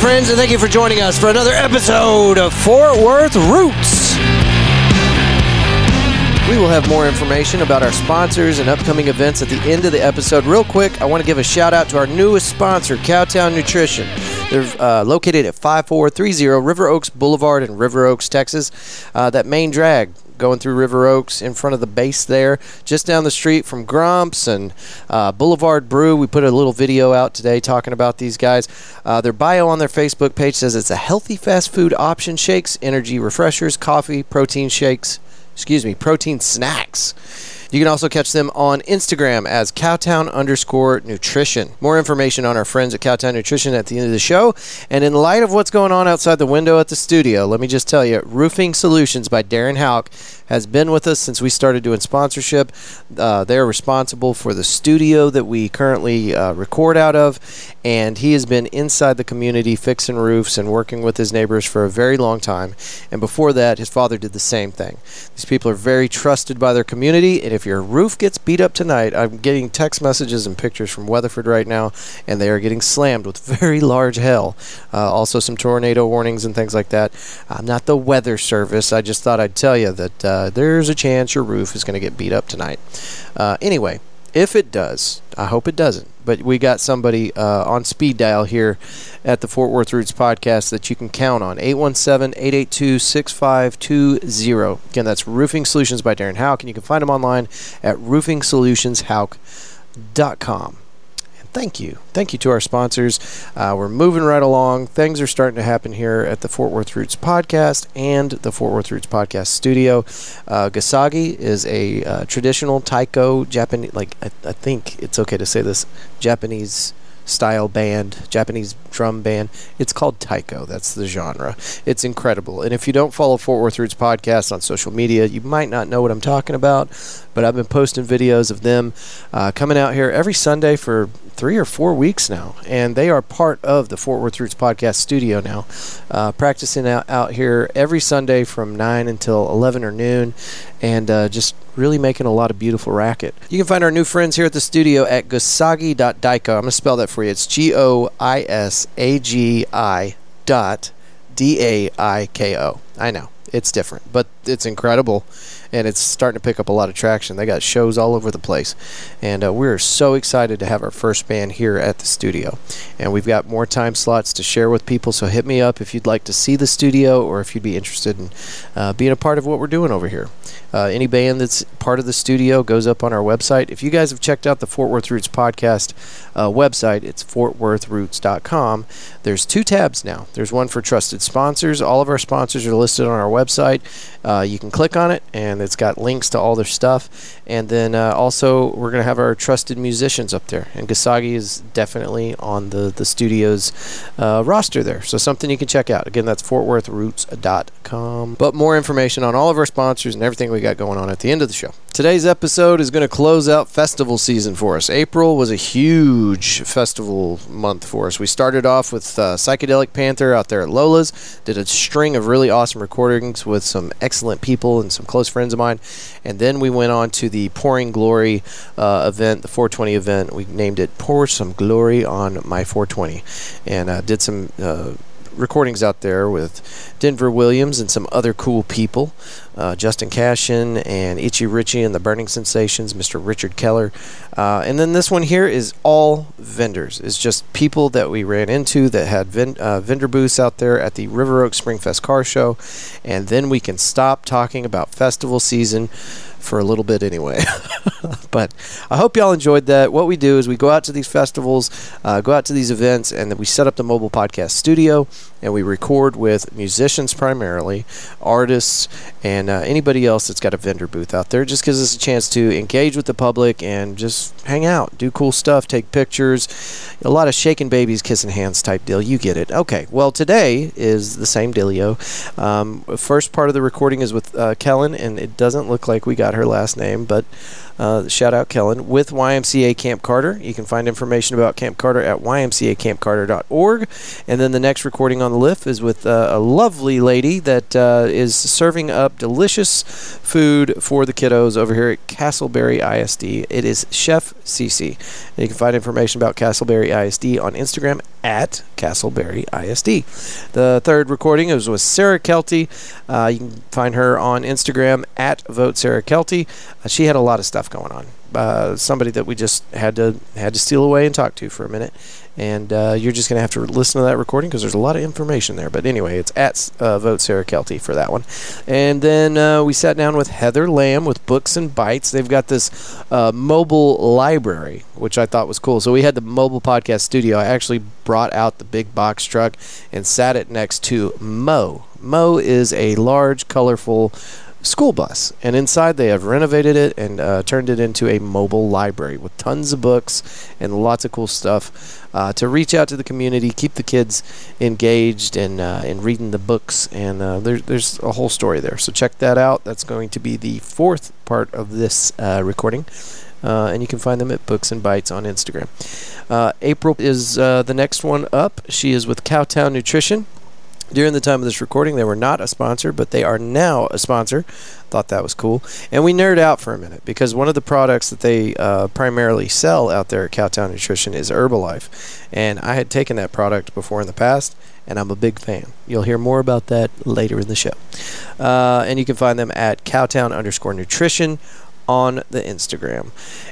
friends, and thank you for joining us for another episode of Fort Worth Roots. We will have more information about our sponsors and upcoming events at the end of the episode. Real quick, I want to give a shout out to our newest sponsor, Cowtown Nutrition. They're uh, located at 5430 River Oaks Boulevard in River Oaks, Texas. Uh, that main drag going through River Oaks in front of the base there, just down the street from Grumps and uh, Boulevard Brew. We put a little video out today talking about these guys. Uh, their bio on their Facebook page says it's a healthy fast food option shakes, energy refreshers, coffee, protein shakes, excuse me, protein snacks. You can also catch them on Instagram as Cowtown underscore nutrition. More information on our friends at Cowtown Nutrition at the end of the show. And in light of what's going on outside the window at the studio, let me just tell you Roofing Solutions by Darren Hauk has been with us since we started doing sponsorship. Uh, they're responsible for the studio that we currently uh, record out of, and he has been inside the community fixing roofs and working with his neighbors for a very long time. And before that, his father did the same thing. These people are very trusted by their community, and if your roof gets beat up tonight, I'm getting text messages and pictures from Weatherford right now, and they are getting slammed with very large hail. Uh, also, some tornado warnings and things like that. I'm not the weather service. I just thought I'd tell you that uh, there's a chance your roof is going to get beat up tonight. Uh, anyway, if it does, I hope it doesn't. But we got somebody uh, on speed dial here at the Fort Worth Roots podcast that you can count on 817 882 6520. Again, that's Roofing Solutions by Darren Hauk, and you can find them online at roofingsolutionshauk.com thank you. Thank you to our sponsors. Uh, we're moving right along. Things are starting to happen here at the Fort Worth Roots podcast and the Fort Worth Roots podcast studio. Uh, Goisagi is a uh, traditional taiko Japanese, like I, I think it's okay to say this, Japanese style band, Japanese drum band. It's called Taiko. That's the genre. It's incredible. And if you don't follow Fort Worth Roots podcast on social media, you might not know what I'm talking about. But I've been posting videos of them uh, coming out here every Sunday for three or four weeks now, and they are part of the Fort Worth Roots podcast studio now, uh, practicing out, out here every Sunday from nine until eleven or noon, and uh, just really making a lot of beautiful racket. You can find our new friends here at the studio at goisagi.daiko. I'm going to spell that for you. It's G O I S A G I dot D A I K O. I know it's different, but it's incredible and it's starting to pick up a lot of traction. They got shows all over the place, and uh, we're so excited to have our first band here at the studio. And we've got more time slots to share with people, so hit me up if you'd like to see the studio or if you'd be interested in uh, being a part of what we're doing over here. Uh, any band that's part of the studio goes up on our website. If you guys have checked out the Fort Worth Roots podcast uh, website, it's fortworthroots.com. There's two tabs now. There's one for trusted sponsors. All of our sponsors are listed on our website. Uh, you can click on it, and it's got links to all their stuff. And then uh, also, we're going to have our trusted musicians up there. And Goisagi is definitely on the, the studio's uh, roster there. So, something you can check out. Again, that's fortworthroots.com. But more information on all of our sponsors and everything we got going on at the end of the show. Today's episode is going to close out festival season for us. April was a huge festival month for us. We started off with uh, Psychedelic Panther out there at Lola's, did a string of really awesome recordings with some excellent people and some close friends of mine. And then we went on to the Pouring Glory uh, event, the 420 event. We named it Pour Some Glory on My 420 and uh, did some uh, recordings out there with Denver Williams and some other cool people. Uh, Justin Cashin and Itchy Richie and the Burning Sensations, Mr. Richard Keller. Uh, and then this one here is all vendors. It's just people that we ran into that had ven- uh, vendor booths out there at the River Oaks Springfest Car Show. And then we can stop talking about festival season for a little bit anyway. but I hope y'all enjoyed that. What we do is we go out to these festivals, uh, go out to these events, and then we set up the mobile podcast studio and we record with musicians primarily, artists, and uh, anybody else that's got a vendor booth out there. Just gives us a chance to engage with the public and just hang out, do cool stuff, take pictures. A lot of shaking babies, kissing hands type deal. You get it. Okay, well, today is the same dealio. Um, first part of the recording is with uh, Kelen, and it doesn't look like we got her last name, but uh, shout out Kelen with YMCA Camp Carter. You can find information about Camp Carter at ymcacampcarter.org. And then the next recording on the lift is with uh, a lovely lady that uh, is serving up delicious food for the kiddos over here at Castleberry ISD. It is Chef CiCi. And you can find information about Castleberry ISD on Instagram at Castleberry ISD. The third recording is with Sarah Kelty. Uh, you can find her on Instagram at Vote Sarah Kelty. Uh, she had a lot of stuff going on. Uh, somebody that we just had to had to steal away and talk to for a minute, and uh, you're just gonna have to listen to that recording because there's a lot of information there. But anyway, it's at uh, Vote Sarah Kelty for that one, and then uh, we sat down with Heather Lamb with Books and Bytes. They've got this uh, mobile library, which I thought was cool. So we had the mobile podcast studio. I actually brought out the big box truck and sat it next to Mo. Mo is a large, colorful school bus, and inside they have renovated it and uh, turned it into a mobile library with tons of books and lots of cool stuff uh, to reach out to the community, keep the kids engaged and uh, in reading the books. And uh, there, there's a whole story there, so check that out. That's going to be the fourth part of this uh, recording. Uh, and you can find them at Books and Bytes on Instagram. Uh, April is uh, the next one up. She is with Cowtown Nutrition. During the time of this recording, they were not a sponsor, but they are now a sponsor. Thought that was cool. And we nerd out for a minute because one of the products that they uh, primarily sell out there at Cowtown Nutrition is Herbalife. And I had taken that product before in the past, and I'm a big fan. You'll hear more about that later in the show. Uh, and you can find them at Cowtown underscore nutrition on the Instagram.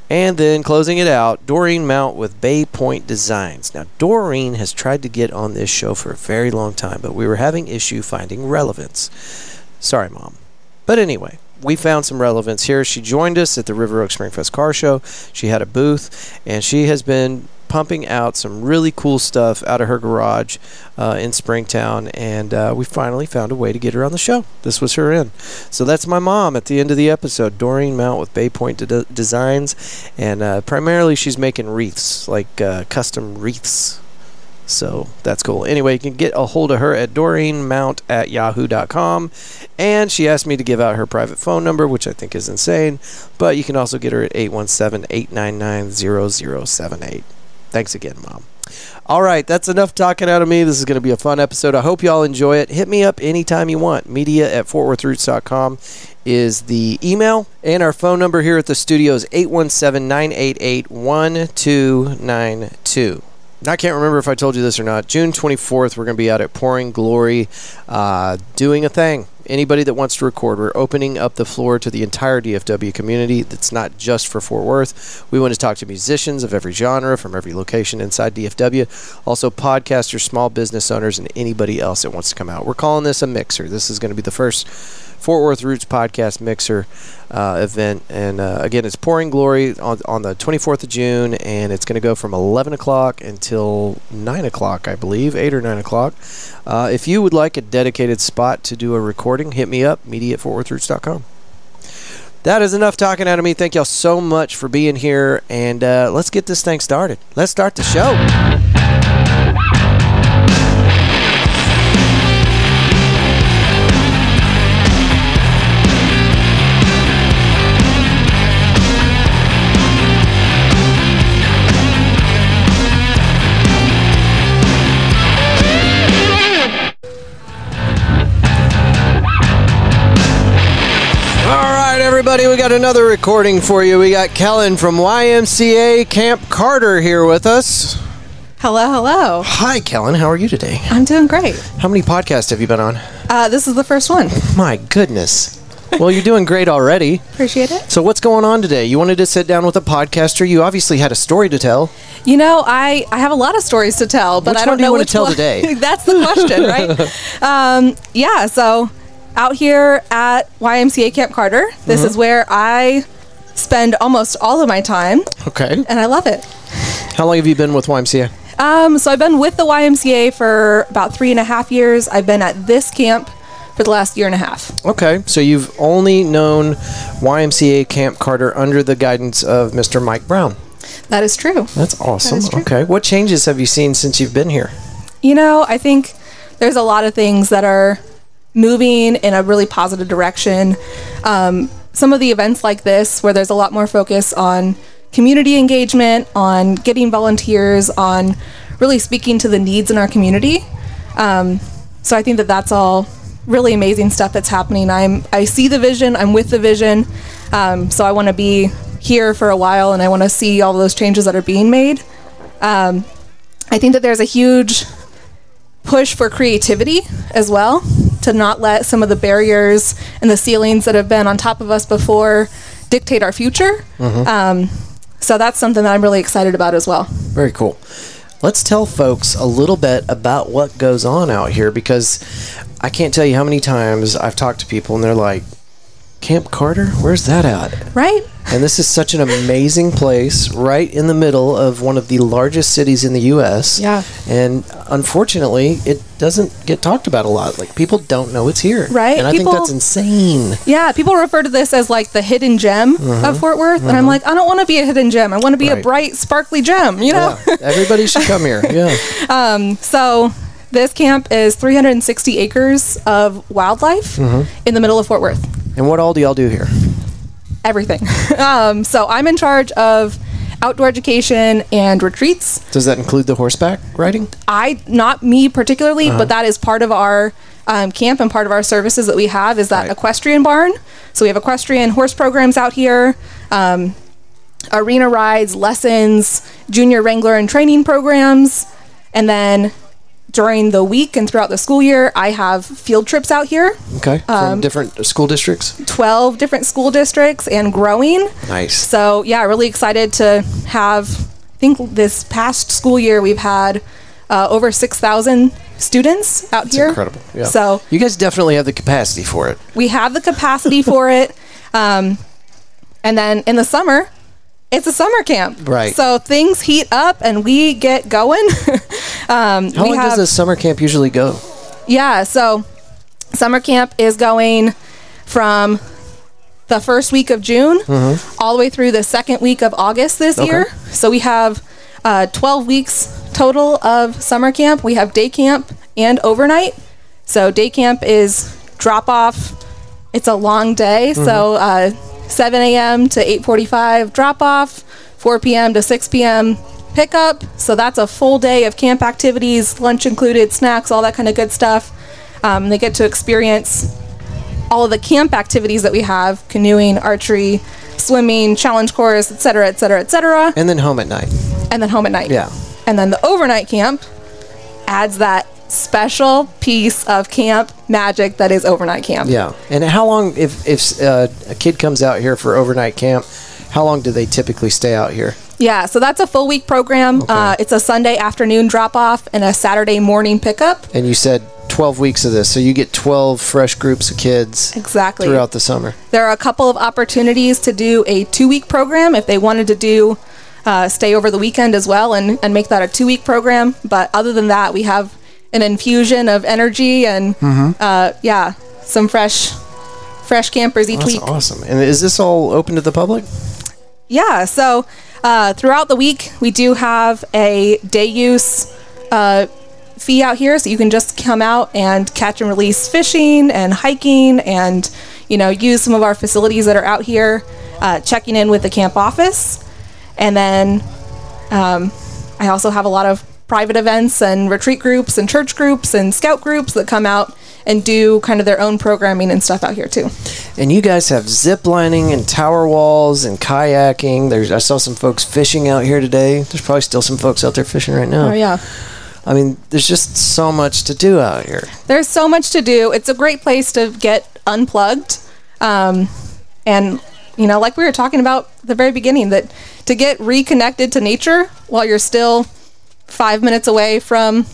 And then closing it out, Doreen Mount with Bay Point Designs. Now, Doreen has tried to get on this show for a very long time, but we were having issue finding relevance. Sorry, Mom. But anyway, we found some relevance here. She joined us at the River Oak Springfest Car Show. She had a booth, and she has been pumping out some really cool stuff out of her garage uh, in Springtown, and uh, we finally found a way to get her on the show. This was her in. So that's my mom at the end of the episode, Doreen Mount with Bay Point De- Designs, and uh, primarily she's making wreaths, like uh, custom wreaths. So that's cool. Anyway, you can get a hold of her at doreenmount at yahoo.com. And she asked me to give out her private phone number, which I think is insane. But you can also get her at 817 899 0078. Thanks again, Mom. All right, that's enough talking out of me. This is going to be a fun episode. I hope y'all enjoy it. Hit me up anytime you want. Media at fortworthroots.com is the email. And our phone number here at the studio is 817 988 1292. I can't remember if I told you this or not. June 24th, we're going to be out at Pouring Glory uh, doing a thing. Anybody that wants to record, we're opening up the floor to the entire DFW community. That's not just for Fort Worth. We want to talk to musicians of every genre from every location inside DFW. Also, podcasters, small business owners, and anybody else that wants to come out. We're calling this a mixer. This is going to be the first Fort Worth Roots podcast mixer uh, event. And uh, again, it's Pouring Glory on, on the 24th of June, and it's going to go from 11 o'clock until 9 o'clock, I believe, 8 or 9 o'clock. Uh, if you would like a dedicated spot to do a recording, hit me up, media at fortworthroots.com. That is enough talking out of me. Thank y'all so much for being here, and uh, let's get this thing started. Let's start the show. Everybody, we got another recording for you. We got Kelen from YMCA Camp Carter here with us. Hello, hello. Hi, Kelen. How are you today? I'm doing great. How many podcasts have you been on? Uh, this is the first one. My goodness. Well, you're doing great already. Appreciate it. So, what's going on today? You wanted to sit down with a podcaster. You obviously had a story to tell. You know, I, I have a lot of stories to tell, but Which I don't do you know wanna tell one. today? That's the question, right? um, yeah, so out here at YMCA Camp Carter, this Mm-hmm. is where I spend almost all of my time, Okay. and I love it. How long have you been with YMCA? Um, so I've been with the YMCA for about three and a half years. I've been at this camp for the last year and a half. Okay. So, you've only known YMCA Camp Carter under the guidance of Mr. Mike Brown. That is true. That's awesome. true. Okay. What changes have you seen since you've been here? You know, I think there's a lot of things that are moving in a really positive direction. Um, some of the events like this, where there's a lot more focus on community engagement, on getting volunteers, on really speaking to the needs in our community. Um, so I think that that's all really amazing stuff that's happening. I'm I see the vision. I'm with the vision. Um, so I want to be here for a while, and I want to see all those changes that are being made. Um, I think that there's a huge push for creativity as well to not let some of the barriers and the ceilings that have been on top of us before dictate our future. Um, so that's something that I'm really excited about as well. Very cool. Let's tell folks a little bit about what goes on out here because I can't tell you how many times I've talked to people and they're like, Camp Carter, where's that at? Right? And this is such an amazing place right in the middle of one of the largest cities in the U.S. Yeah. And unfortunately, it doesn't get talked about a lot. Like, people don't know it's here. Right. And I People- think that's insane. Yeah, people refer to this as like the hidden gem of Fort Worth, and I'm like, I don't want to be a hidden gem. I want to be Mm-hmm. Right. a bright, sparkly gem. You know. Yeah. Everybody should come here. Yeah. So this camp is 360 acres of wildlife Mm-hmm. in the middle of Fort Worth. And what all do y'all do here? Everything. um, so I'm in charge of outdoor education and retreats. Does that include the horseback riding? I, not me particularly, Uh-huh. but that is part of our um, camp and part of our services that we have is that Right. equestrian barn. So we have equestrian horse programs out here, um, arena rides, lessons, junior wrangler and training programs, and then during the week and throughout the school year, I have field trips out here. Okay. From Um, different school districts? 12 different school districts and growing. Nice. So, yeah, really excited to have. I think this past school year we've had uh, over 6,000 students out It's here. incredible. Yeah. So, you guys definitely have the capacity for it. we have the capacity for it. Um, and then in the summer, it's a summer camp. Right. So things heat up and we get going. um, How we long have, does a summer camp usually go? Yeah, so summer camp is going from the first week of June all the way through the second week of August this Mm-hmm. Okay. year. So we have uh, 12 weeks total of summer camp. We have day camp and overnight. So day camp is drop off. It's a long day. So uh, 7 a.m. to 8:45 drop off, 4 p.m. to 6 p.m. pickup. So that's a full day of camp activities, lunch included, snacks, all that kind of good stuff. Um, they get to experience all of the camp activities that we have: canoeing, archery, swimming, challenge course, et cetera, et cetera, et cetera And then home at night. and then home at night. Yeah. And then the overnight camp adds that special piece of camp magic that is overnight camp. Yeah. And how long, if, if uh, a kid comes out here for overnight camp, how long do they typically stay out here? Yeah, so that's a full week program. Uh, it's a Sunday afternoon drop off and a Saturday morning pickup. And you said 12 weeks of this, so you get 12 fresh groups of kids Exactly. throughout the summer. There are a couple of opportunities to do a two week program if they wanted to do uh, stay over the weekend as well and, and make that a two week program. But other than that, we have an infusion of energy and uh, yeah, some fresh fresh campers each That's week. awesome. And is this all open to the public? Yeah, so uh, throughout the week, we do have a day use uh, fee out here. So you can just come out and catch and release fishing and hiking and, you know, use some of our facilities that are out here, uh, checking in with the camp office. And then um, I also have a lot of private events and retreat groups and church groups and scout groups that come out and do kind of their own programming and stuff out here too. And you guys have zip lining and tower walls and kayaking. There's I saw some folks fishing out here today. There's probably still some folks out there fishing right now. Oh, yeah. I mean, there's just so much to do out here. There's so much to do. It's a great place to get unplugged. Um, and, you know, like we were talking about at the very beginning, that to get reconnected to nature while you're still five minutes away from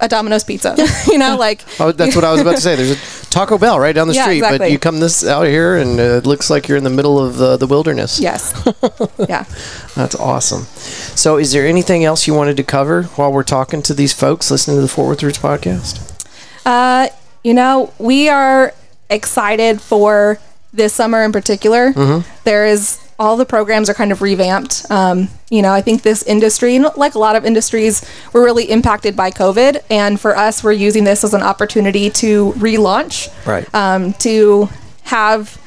a Domino's pizza. you know, like Oh, that's what I was about to say. There's a Taco Bell right down the Yeah, street, but you come this out here and uh, it looks like you're in the middle of uh, the wilderness. yes. yeah. That's awesome. So, is there anything else you wanted to cover while we're talking to these folks listening to the Fort Worth Roots podcast? Uh, you know, we are excited for this summer in particular. There is all the programs are kind of revamped. Um, you know, I think this industry, like a lot of industries, were really impacted by COVID, and for us, we're using this as an opportunity to relaunch, Right. um, to have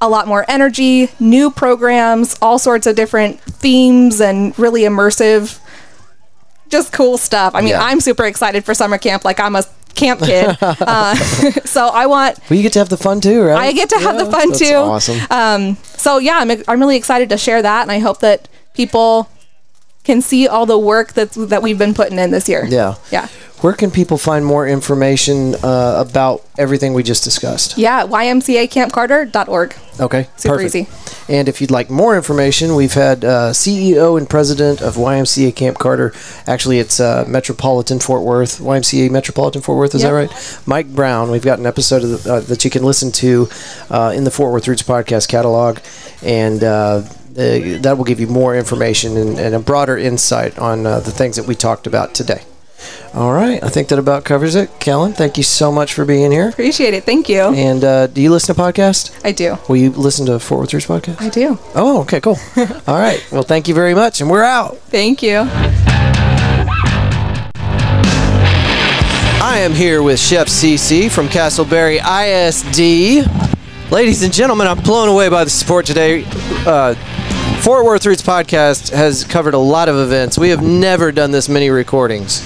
a lot more energy, new programs, all sorts of different themes, and really immersive, just cool stuff. I mean, Yeah. I'm super excited for summer camp. Like I'm a camp kid, uh, so I want. Well, you get to have the fun too, right? I get to have the fun too. Awesome. Um, so yeah, I'm I'm really excited to share that, and I hope that people can see all the work that that we've been putting in this year. yeah. Yeah. Where can people find more information uh, about everything we just discussed? Yeah, ymcacampcarter.org. Okay. Super perfect. easy. And if you'd like more information, we've had uh, CEO and president of YMCA Camp Carter. Actually, it's uh, Metropolitan Fort Worth, YMCA Metropolitan Fort Worth. Is that right? Mike Brown. We've got an episode of the, uh, that you can listen to uh, in the Fort Worth Roots podcast catalog, and. Uh, uh, that will give you more information and, and a broader insight on uh, the things that we talked about today. All right, I think that about covers it. Kelen, thank you so much for being here. Appreciate it. Thank you. And uh, do you listen to podcasts? I do. Will you listen to Fort Worth Roots podcast? I do. Oh, okay, cool. All right. Well, thank you very much, and we're out. Thank you. I am here with Chef CiCi from Castleberry ISD. Ladies and gentlemen, I'm blown away by the support today. Uh, Fort Worth Roots podcast has covered a lot of events. We have never done this many recordings.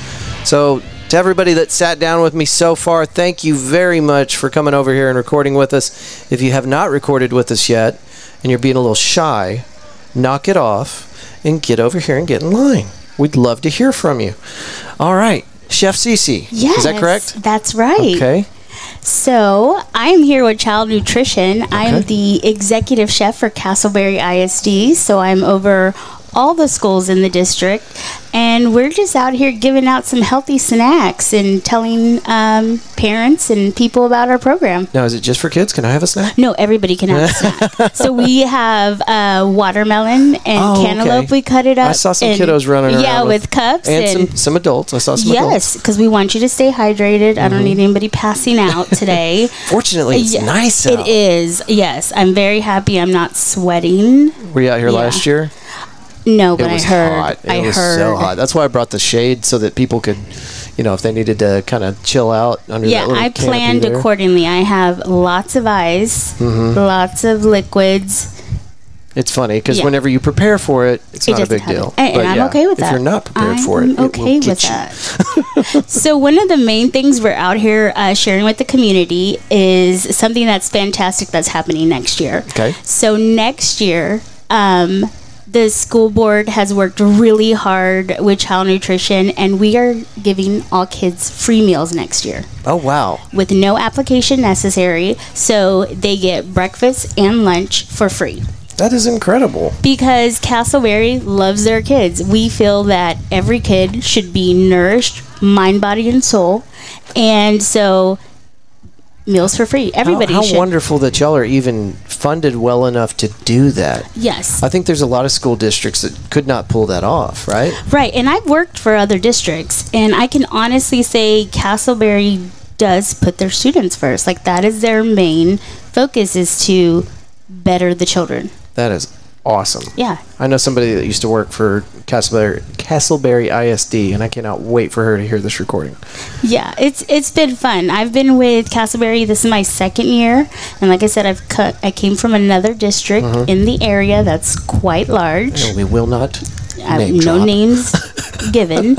So, to everybody that sat down with me so far, thank you very much for coming over here and recording with us. If you have not recorded with us yet and you're being a little shy, knock it off and get over here and get in line. We'd love to hear from you. All right, Chef CiCi. Yes, Is that correct? That's right. Okay. So I am here with Child Nutrition. Okay. I am the executive chef for Castleberry ISD. So I'm over all the schools in the district, and we're just out here giving out some healthy snacks and telling um, parents and people about our program. Now, is it just for kids? Can I have a snack? No, everybody can have a snack. So we have uh, watermelon and Oh, cantaloupe. okay. We cut it up. I saw some and- kiddos running around. Yeah, with, cups and, and, some, some adults. I saw some. Yes, because we want you to stay hydrated. I don't need anybody passing out today. Fortunately, it's Yeah, nice out. It is. Yes, I'm very happy. I'm not sweating. Were you out here Yeah. last year? No, It but was I heard. hot. It I was heard. so hot. That's why I brought the shade so that people could, you know, if they needed to kind of chill out under Yeah, I planned there. accordingly. I have lots of ice, Mm-hmm. lots of liquids. It's funny because Yeah. whenever you prepare for it, it's It not a big deal. And, But I'm yeah, okay with that. if you're not prepared for it, I'm it will okay with that. so one of the main things we're out here uh, sharing with the community is something that's fantastic that's happening next year. Okay. So next year, um, the school board has worked really hard with child nutrition, and we are giving all kids free meals next year Oh wow! with no application necessary. So they get breakfast and lunch for free That is incredible. because Castleberry loves their kids. We feel that every kid should be nourished, mind, body, and soul, and so meals for free. Everybody how, how should. wonderful that y'all are even funded well enough to do that. yes, I think there's a lot of school districts that could not pull that off, right? right. And I've worked for other districts, and I can honestly say Castleberry does put their students first. Like that is their main focus is to better the children. That is awesome. Yeah. I know somebody that used to work for Castleberry, Castleberry ISD, and I cannot wait for her to hear this recording. Yeah, it's it's been fun. I've been with Castleberry. This is my second year, and like I said, I've cut. I came from another district Mm-hmm. in the area that's quite large. And we will not Uh, name no drop. names given,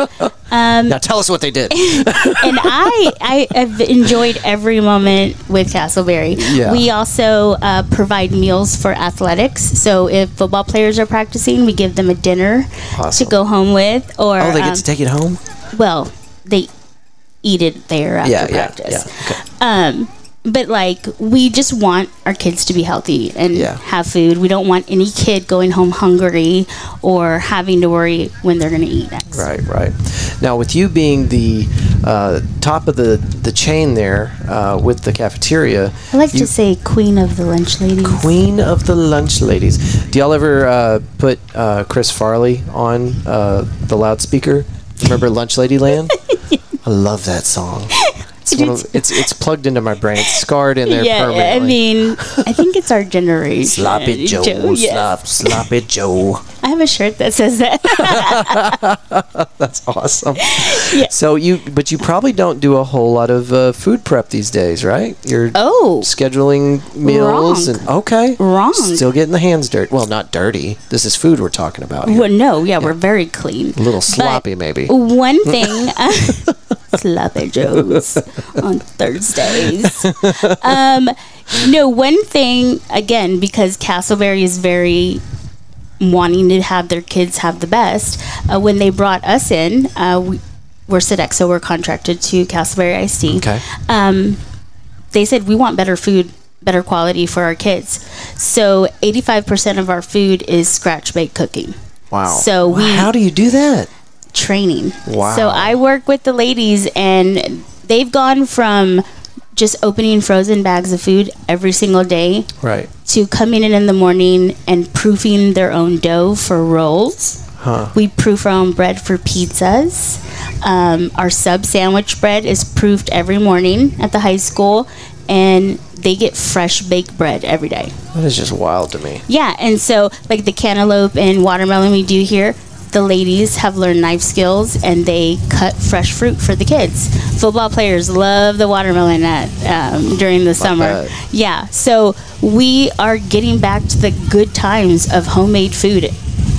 Now tell us what they did. and I I have enjoyed every moment with Castleberry. Yeah. We also uh, provide meals for athletics. So if football players are practicing, we give them a dinner Awesome. to go home with. Or oh, they get um, to take it home. well, they eat it there after Yeah, yeah, practice. yeah. Okay. Um, but like we just want our kids to be healthy and Yeah. have food. We don't want any kid going home hungry or having to worry when they're going to eat next. Right, right. Now, with you being the uh, top of the the chain there uh, with the cafeteria, I like to say queen of the lunch ladies. Queen of the Lunch Ladies. Do y'all ever uh, put uh, Chris Farley on uh, the loudspeaker? Remember Lunch Lady Land? I love that song. It's, of, it's it's plugged into my brain. It's scarred in there yeah, permanently. I mean, I think it's our generation. Sloppy Joe, yes. slop, sloppy Joe. I have a shirt that says that. That's awesome. Yeah. So you, but you probably don't do a whole lot of uh, food prep these days, right? You're oh, scheduling meals Wrong. and okay, Wrong. Still getting the hands dirty. Well, not dirty. This is food we're talking about. Here. well, no, yeah, we're very clean. A little sloppy, maybe. One thing, sloppy joes on Thursdays. Um, no, one thing again because Castleberry is very wanting to have their kids have the best. Uh, when they brought us in, uh, we, we're Sodexo, we're contracted to Castleberry ISD. Okay. Um, they said we want better food, better quality for our kids. So 85% of our food is scratch baked cooking. Wow. So we how do you do that? Training. Wow. So I work with the ladies, and they've gone from just opening frozen bags of food every single day Right. to coming in in the morning and proofing their own dough for rolls. Huh. We proof our own bread for pizzas. Um, our sub sandwich bread is proofed every morning at the high school, and they get fresh baked bread every day. That is just wild to me. Yeah, and so like the cantaloupe and watermelon we do here, the ladies have learned knife skills and they cut fresh fruit for the kids. Football players love the watermelon at um, during the summer. bet. Yeah, so we are getting back to the good times of homemade food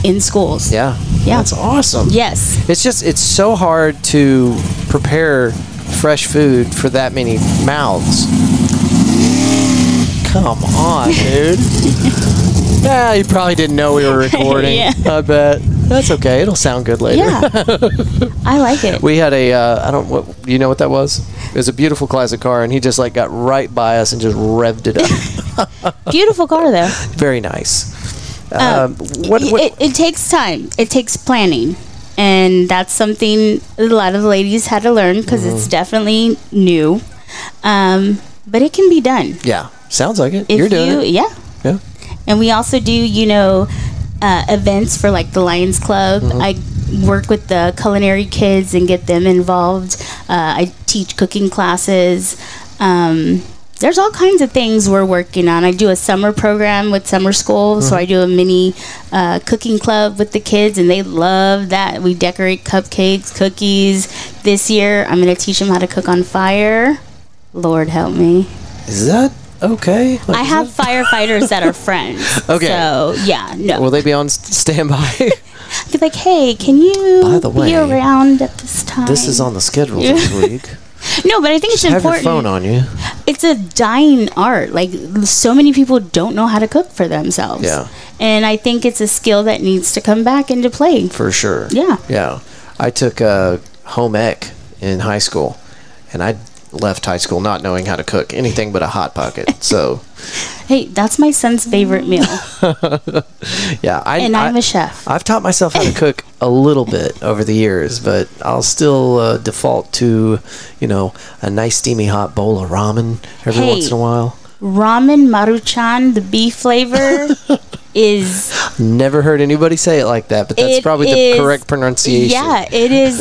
in schools. Yeah. Yeah. That's awesome. Yes. It's just it's so hard to prepare fresh food for that many mouths. Come on, dude. yeah, you probably didn't know we were recording. Yeah. I bet. That's okay. It'll sound good later. Yeah. I like it. We had a uh, I don't what you know what that was? It was a beautiful classic car, and he just like got right by us and just revved it up. Beautiful car though. Very nice. Um, what, what it, it takes time. It takes planning. And that's something a lot of the ladies had to learn because it's Mm-hmm. definitely new. Um, but it can be done. yeah, sounds like it. If You're doing you, it. Yeah. And we also do, you know, uh, events for like the Lions Club. Mm-hmm. I work with the culinary kids and get them involved. Uh, I teach cooking classes. Um, there's all kinds of things we're working on. I do a summer program with summer school, so I do a mini uh, cooking club with the kids, and they love that. We decorate cupcakes, cookies. This year, I'm going to teach them how to cook on fire. Lord help me. Is that okay? Like, I have firefighters that are friends. Okay. So yeah, no. Will they be on s- standby? Be like, hey, can you By the way, be around at this time? this is on the schedule this week. No, but I think it's Have your important. phone on you. It's a dying art. Like so many people don't know how to cook for themselves. Yeah. And I think it's a skill that needs to come back into play. For sure. Yeah. Yeah. I took uh, home ec in high school, and I left high school not knowing how to cook anything but a hot pocket. So, Hey, that's my son's favorite meal, yeah, I and I'm I, a chef. I've taught myself how to cook a little bit over the years, but I'll still uh, default to, you know, a nice steamy hot bowl of ramen every Hey. once in a while. Ramen maruchan, the beef flavor, is Never heard anybody say it like that, but that's probably is- the correct pronunciation. Yeah, it is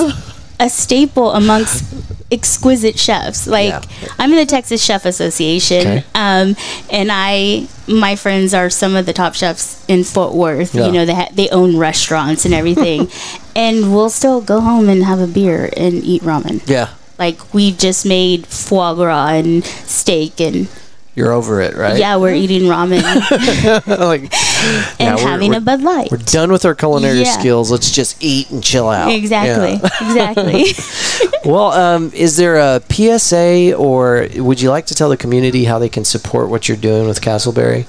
a staple amongst exquisite chefs. Like Yeah. I'm in the Texas Chef Association, Okay. um, and I my friends are some of the top chefs in Fort Worth. Yeah. You know, they ha- they own restaurants and everything, and we'll still go home and have a beer and eat ramen. Yeah. Like we've just made foie gras and steak and. You're over it, right? Yeah, we're eating ramen like, and yeah, having a Bud Light. We're done with our culinary Yeah. skills. Let's just eat and chill out. Exactly, Yeah. exactly. Well, um, is there a PSA or would you like to tell the community how they can support what you're doing with Castleberry?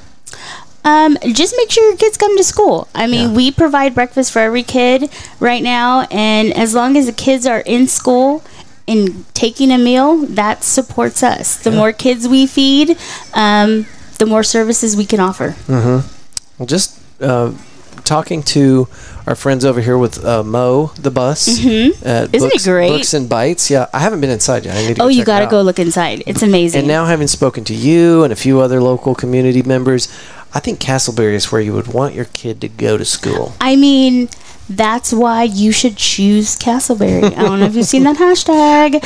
Um, just make sure your kids come to school. I mean, Yeah. we provide breakfast for every kid right now, and as long as the kids are in school and taking a meal, that supports us. The more kids we feed, um, the more services we can offer. Mm-hmm. Well, just uh, talking to our friends over here with uh, Mo the bus. Mm-hmm. Isn't it Books, great? Books and Bytes. Yeah, I haven't been inside yet. I need to. Oh, you got to go look inside. It's amazing. And now, having spoken to you and a few other local community members, I think Castleberry is where you would want your kid to go to school. I mean, that's why you should choose Castleberry. I don't know if you've seen that hashtag,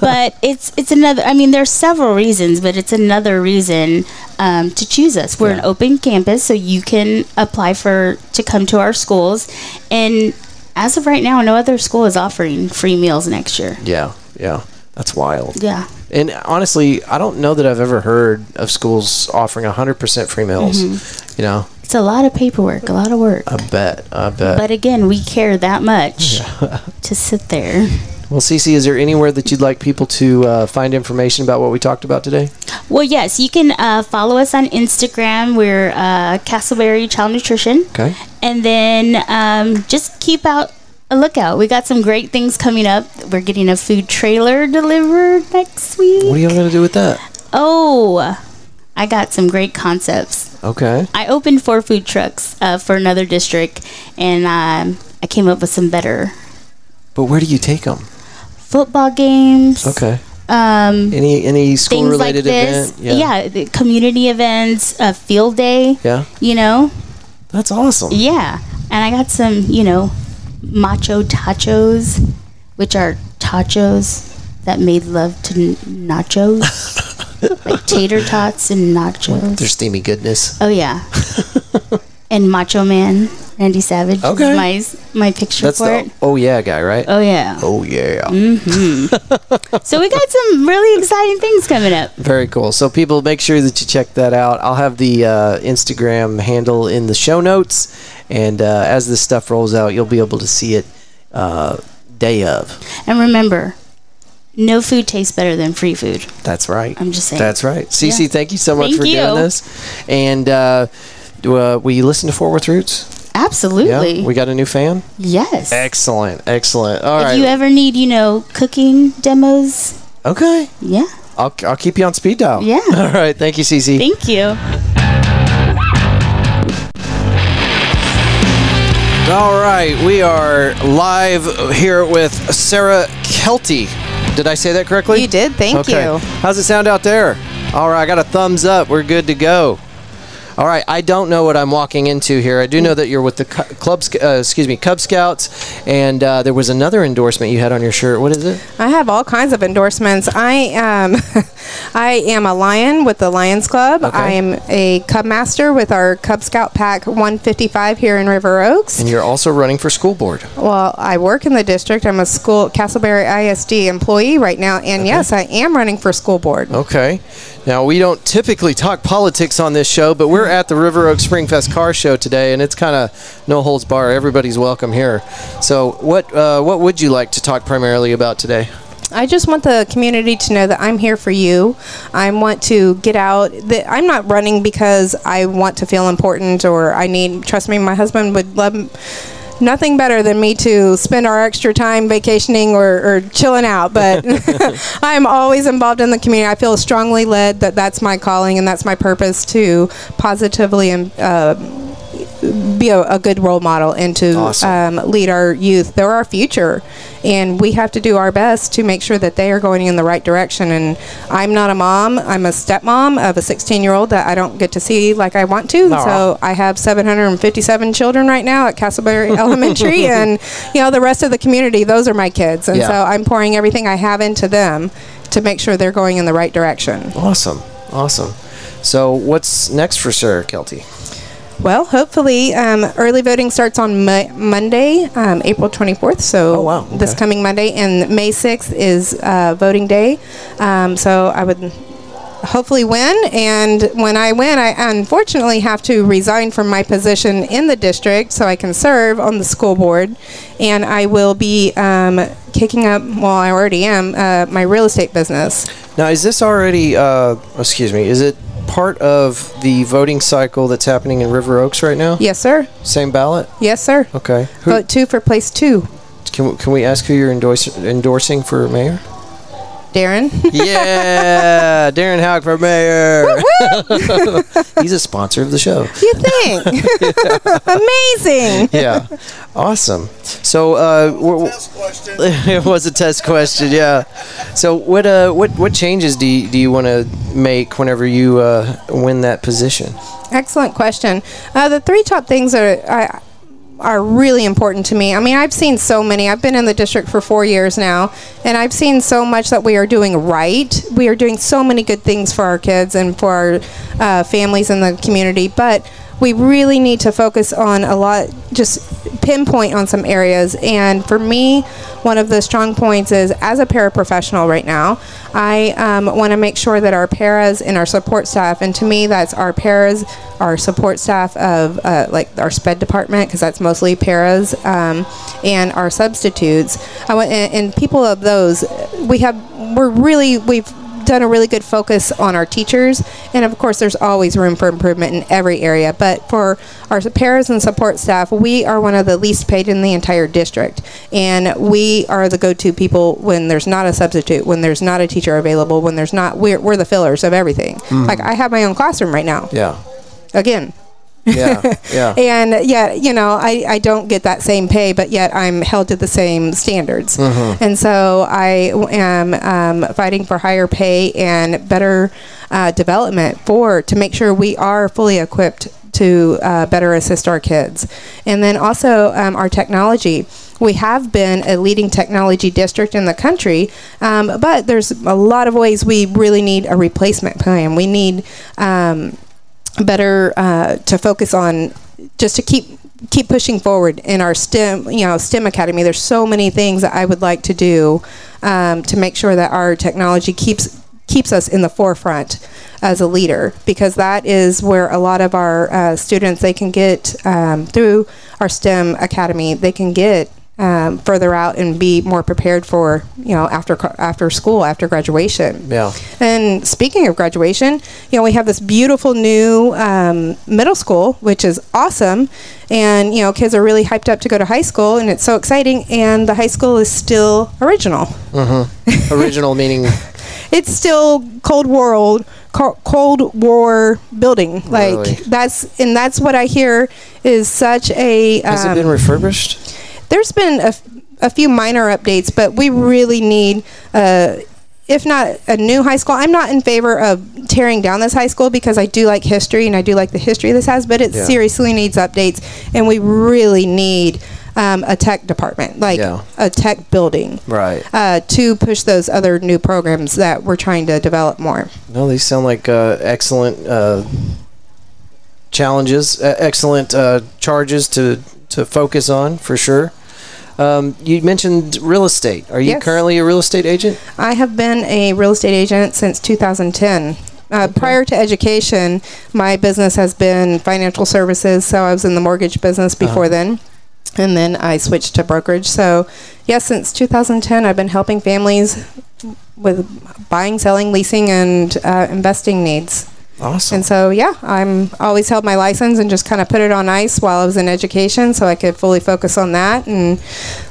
but it's it's another. I mean, there's several reasons, but it's another reason um, to choose us. We're an open campus, so you can apply for to come to our schools. And as of right now, no other school is offering free meals next year. Yeah, yeah. That's wild. Yeah. And honestly, I don't know that I've ever heard of schools offering 100% free meals. Mm-hmm. You know, It's a lot of paperwork, a lot of work. I bet. I bet. But again, we care that much to sit there. well, CiCi, is there anywhere that you'd like people to uh, find information about what we talked about today? Well, yes, you can uh, follow us on Instagram. We're uh, Castleberry Child Nutrition. Okay. And then um, just keep out a lookout. We got some great things coming up. We're getting a food trailer delivered next week. What are y'all going to do with that? Oh, I got some great concepts. Okay. I opened four food trucks uh, for another district, and um, I came up with some better But where do you take them? football games. Okay. Um, Any any school things like related this. event? Yeah, the community events, a field day. Yeah. You know, That's awesome. Yeah, and I got some, you know, macho tachos, which are tachos that made love to n- nachos, like tater tots and nachos. Their steamy goodness. Oh yeah, and Macho Man Randy Savage. Okay. my my picture That's for the it. oh yeah guy, right? Oh yeah. Oh yeah. So we got some really exciting things coming up. Very cool. So people, make sure that you check that out. I'll have the uh, Instagram handle in the show notes, and uh, as this stuff rolls out, you'll be able to see it uh, day of. And remember, no food tastes better than free food. That's right. I'm just saying. That's right. CiCi, Yeah. thank you so much Thank for you. doing this. And uh, do, uh, will you listen to Fort Worth Roots? Absolutely. Yeah. We got a new fan. yes. Excellent. Excellent. All if right. you ever need, you know, cooking demos, okay. yeah. I'll, I'll keep you on speed dial. Yeah. All right. Thank you, CiCi. Thank you. All right, we are live here with Sarah Kelty. Did I say that correctly? You did. Thank okay. you. How's it sound out there? All right, I got a thumbs up. We're good to go. All right, I don't know what I'm walking into here. I do know that you're with the Cu- club, uh, excuse me, Cub Scouts, and uh, there was another endorsement you had on your shirt. What is it? I have all kinds of endorsements. I um, I am a lion with the Lions Club. Okay. I am a Cub Master with our Cub Scout Pack 155 here in River Oaks. And you're also running for school board. Well, I work in the district. I'm a school Castleberry ISD employee right now, and yes, I am running for school board. Okay. Now, we don't typically talk politics on this show, but we're at the River Oaks Springfest Car Show today, and it's kind of no holds bar. Everybody's welcome here. So, what uh, what would you like to talk primarily about today? I just want the community to know that I'm here for you. I want to get out. That I'm not running because I want to feel important or I need. Trust me, my husband would love nothing better than me to spend our extra time vacationing or, or chilling out. But I'm always involved in the community. I feel strongly led that that's my calling and that's my purpose to positively and. Uh, be a, a good role model and to Awesome. um, lead our youth. They're our future, and we have to do our best to make sure that they are going in the right direction. And I'm not a mom; I'm a stepmom of a 16 year old that I don't get to see like I want to. Aw. So I have 757 children right now at Castleberry Elementary, and you know the rest of the community. Those are my kids, and Yeah. so I'm pouring everything I have into them to make sure they're going in the right direction. Awesome. Awesome. So, what's next for Sarah Kelty? Well, hopefully, um, early voting starts on Mo- Monday, um, April 24th. So Oh, wow. this coming Monday, and May 6th is uh, voting day. Um, so I would hopefully win. And when I win, I unfortunately have to resign from my position in the district so I can serve on the school board. And I will be um, kicking up. Well, I already am uh, my real estate business. Now, is this already, uh, excuse me, is it part of the voting cycle that's happening in River Oaks right now? Yes, sir. Same ballot? Yes, sir. Okay. Who, Vote two for place two, can, can we ask who you're endorse, endorsing for mayor? Darren. Yeah, Darren Houck for mayor. He's a sponsor of the show. you think? Amazing. Yeah, awesome. So, uh, w- w- it was a test question. Yeah. So, what uh, what what changes do you, do you want to make whenever you uh, win that position? Excellent question. Uh, the three top things are I, are really important to me. I mean, I've seen so many. I've been in the district for four years now, and I've seen so much that we are doing right. We are doing so many good things for our kids and for our uh, families in the community, but we really need to focus on a lot, just pinpoint on some areas. And for me, one of the strong points is as a paraprofessional right now, I um, want to make sure that our paras and our support staff, and to me, that's our paras, our support staff of uh, like our SPED department, because that's mostly paras, um, and our substitutes. I want, and, and people of those, we have, we're really, we've done a really good focus on our teachers, and of course, there's always room for improvement in every area. But for our paras and support staff, we are one of the least paid in the entire district, and we are the go-to people when there's not a substitute, when there's not a teacher available, when there's not. We're, we're the fillers of everything. Mm. Like I have my own classroom right now. Yeah. Again, Yeah. Yeah. and yet you know I, I don't get that same pay but yet i'm held to the same standards and so i am um, fighting for higher pay and better uh, development for to make sure we are fully equipped to uh, better assist our kids and then also um, our technology we have been a leading technology district in the country, um, but there's a lot of ways we really need a replacement plan. We need um, better uh, to focus on just to keep keep pushing forward in our STEM, you know, STEM academy. There's so many things that I would like to do um, to make sure that our technology keeps keeps us in the forefront as a leader because that is where a lot of our uh, students they can get um, through our STEM academy they can get um, further out and be more prepared for you know after after school after graduation Yeah. and speaking of graduation, you know, we have this beautiful new um, middle school, which is awesome. And, you know, kids are really hyped up to go to high school, and it's so exciting. And the high school is still original. Mhm. Original meaning. It's still Cold War old, Cold War building. Like Really? that's, and that's what I hear is such a. Has it um, been refurbished? There's been a, f- a few minor updates, but we really need, uh, if not a new high school, I'm not in favor of tearing down this high school because I do like history and I do like the history this has, but it Yeah. seriously needs updates, and we really need um, a tech department, like Yeah. a tech building. Right. Uh, to push those other new programs that we're trying to develop more. No, these sound like uh, excellent uh, challenges, uh, excellent uh, charges to to focus on for sure. Um, you mentioned real estate. Are you Yes. currently a real estate agent? I have been a real estate agent since 2010. Uh, Prior to education, my business has been financial services, so I was in the mortgage business before then. And then I switched to brokerage. So, yes, since 2010, I've been helping families with buying, selling, leasing, and uh, investing needs. Awesome. And so, yeah, I'm always held my license and just kind of put it on ice while I was in education, so I could fully focus on that. And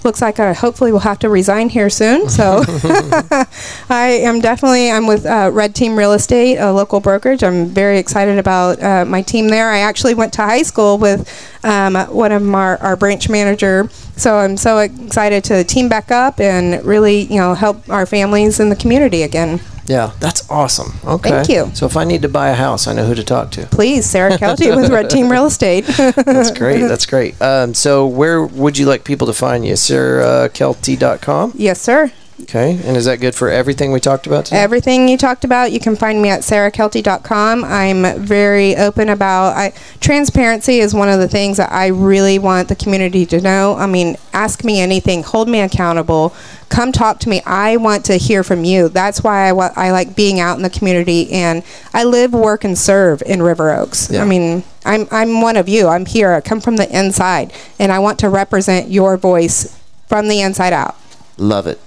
looks like I hopefully will have to resign here soon. So, I am definitely I'm with uh, Red Team Real Estate, a local brokerage. I'm very excited about uh, my team there. I actually went to high school with um, one of our, our branch manager. So I'm so excited to team back up and really, you know, help our families in the community again. Yeah, that's awesome. Okay. Thank you. So if I need to buy a house, I know who to talk to. Please, Sarah Kelty with Red Team Real Estate. That's great. That's great. Um, so where would you like people to find you? SarahKelty.com. yes, sir. Okay. And is that good for everything we talked about today? Everything you talked about, you can find me at sarahkelty.com. I'm very open about I, transparency is one of the things that I really want the community to know. I mean, ask me anything, hold me accountable, come talk to me. I want to hear from you. That's why I, wa- I like being out in the community and I live, work, and serve in River Oaks. Yeah. I mean, I'm, I'm one of you. I'm here. I come from the inside and I want to represent your voice from the inside out. Love it.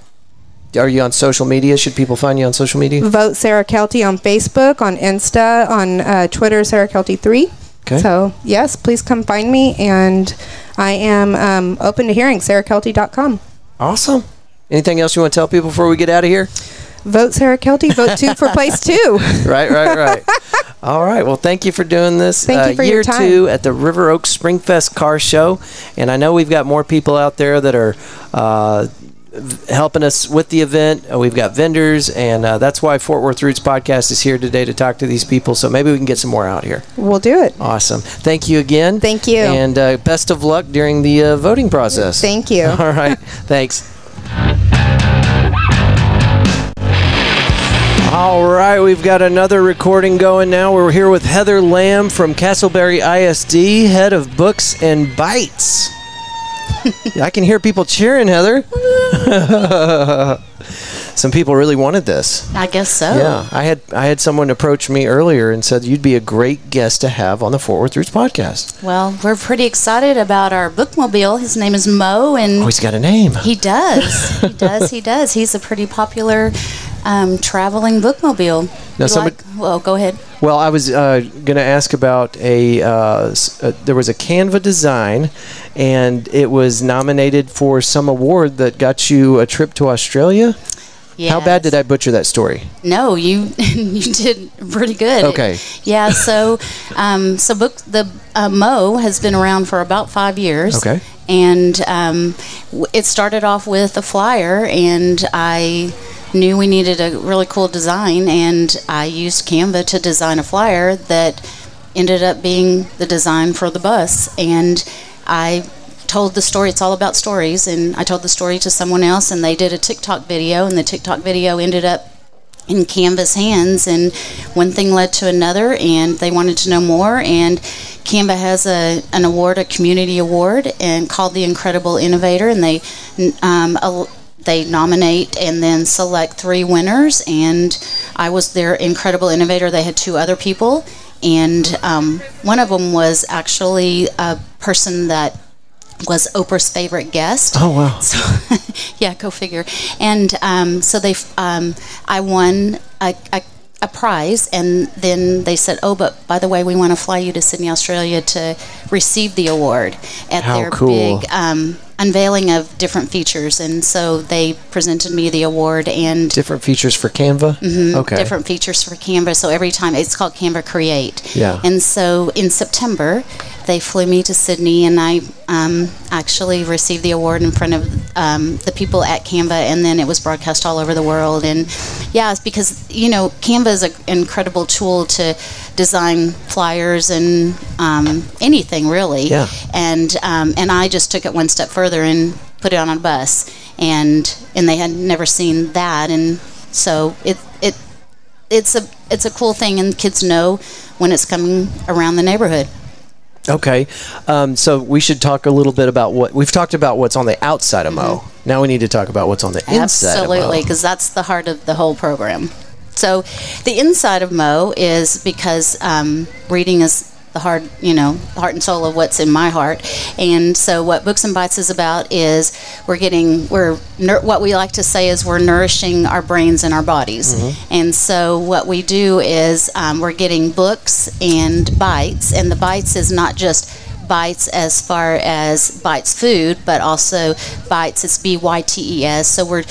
Are you on social media? Should people find you on social media? Vote Sarah Kelty on Facebook, on Insta, on uh, Twitter, Sarah Kelty3. Okay. So, yes, please come find me. And I am um, open to hearing. SarahKelty.com. Awesome. Anything else you want to tell people before we get out of here? Vote Sarah Kelty. Vote two for place two. Right, right, right. All right. Well, thank you for doing this. Thank you uh, for year your time. two at the River Oaks Springfest Car Show, and I know we've got more people out there that are. Uh, helping us with the event. Uh, we've got vendors, and uh, that's why Fort Worth Roots podcast is here today to talk to these people. So maybe we can get some more out here. We'll do it. Awesome. Thank you again. Thank you. And uh, best of luck during the uh, voting process. Thank you. All right. Thanks. All right, we've got another recording going now. We're here with Heather Lamb from Castleberry ISD, head of books and bytes. I can hear people cheering, Heather. Some people really wanted this. I guess so. Yeah, I had I had someone approach me earlier and said you'd be a great guest to have on the Fort Worth Roots podcast. Well, we're pretty excited about our bookmobile. His name is Mo, and Oh, he's got a name. he does. he does. He does. He's a pretty popular um, traveling bookmobile. Now somebody- like- well, go ahead. Well, I was uh, going to ask about a, uh, s- uh, there was a Canva design, and it was nominated for some award that got you a trip to Australia. How bad did I butcher that story? No, you you did pretty good. Okay. Yeah. So, um, so book the uh, Mo has been around for about five years. Okay. And um, it started off with a flyer, and I knew we needed a really cool design, and I used Canva to design a flyer that ended up being the design for the bus, and I told the story. It's all about stories, and I told the story to someone else, and they did a TikTok video, and the TikTok video ended up in Canva's hands, and one thing led to another, and they wanted to know more. And Canva has a an award, a community award, and called the Incredible Innovator, and they um, al- they nominate and then select three winners. And I was their Incredible Innovator. They had two other people, and um, one of them was actually a person that was Oprah's favorite guest. Oh, wow. So, yeah, go figure. And um, so they, um, I won a, a, a prize, and then they said, "Oh, but by the way, we want to fly you to Sydney, Australia, to receive the award at How their cool. big um, unveiling of different features." And so they presented me the award and Different features for Canva. Mm-hmm. Okay. different features for Canva. So every time it's called Canva Create. Yeah. And so in September, they flew me to Sydney, and I um, actually received the award in front of um, the people at Canva, and then it was broadcast all over the world. And yeah, it's because you know Canva is an incredible tool to design flyers and um, anything really. Yeah. And um, and I just took it one step further and put it on a bus, and and they had never seen that, and so it it it's a it's a cool thing, and kids know when it's coming around the neighborhood. Okay. Um, so we should talk a little bit about what we've talked about what's on the outside of Mo. Now we need to talk about what's on the inside Absolutely, because that's the heart of the whole program. So, the inside of Mo is because um, reading is the heart, you know, heart and soul of what's in my heart. And so, what Books and Bytes is about is we're getting, we're what we like to say is we're nourishing our brains and our bodies. And so, what we do is um, we're getting books and bites, and the bites is not just bites as far as bites food, but also bites. It's B Y T E S. So we're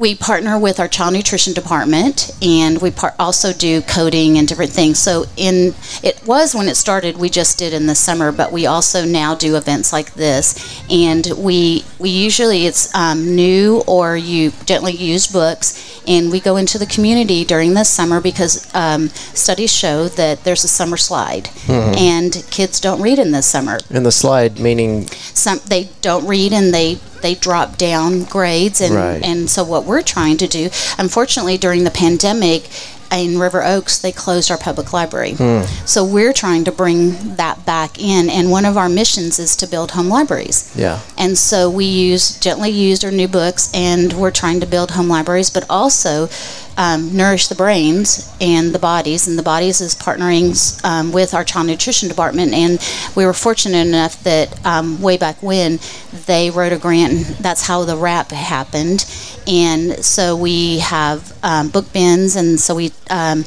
we partner with our child nutrition department, and we par- also do coding and different things. So in it was when it started, we just did in the summer, but we also now do events like this, and we we usually it's um, new or you gently used books, and we go into the community during the summer because um, studies show that there's a summer slide, and kids don't read in the summer. In the slide, meaning? Some they don't read and they they drop down grades and Right. and so what we're trying to do unfortunately during the pandemic in River Oaks they closed our public library hmm. so we're trying to bring that back in and one of our missions is to build home libraries yeah. and so we use gently used or new books, and we're trying to build home libraries, but also um, nourish the brains and the bodies. And the bodies is partnering um, with our child nutrition department. And we were fortunate enough that um, way back when they wrote a grant, and that's how the wrap happened. And so we have um, book bins, and so we. Um,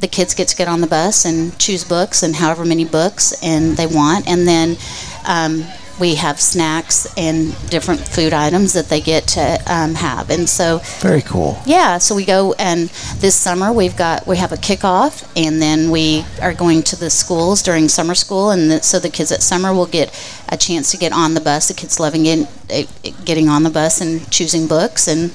the kids get to get on the bus and choose books and however many books and they want and then um, we have snacks and different food items that they get to um, have, and so Very cool. yeah, so we go and this summer we've got we have a kickoff, and then we are going to the schools during summer school, and the, so the kids at summer will get a chance to get on the bus. The kids loving it, getting on the bus and choosing books and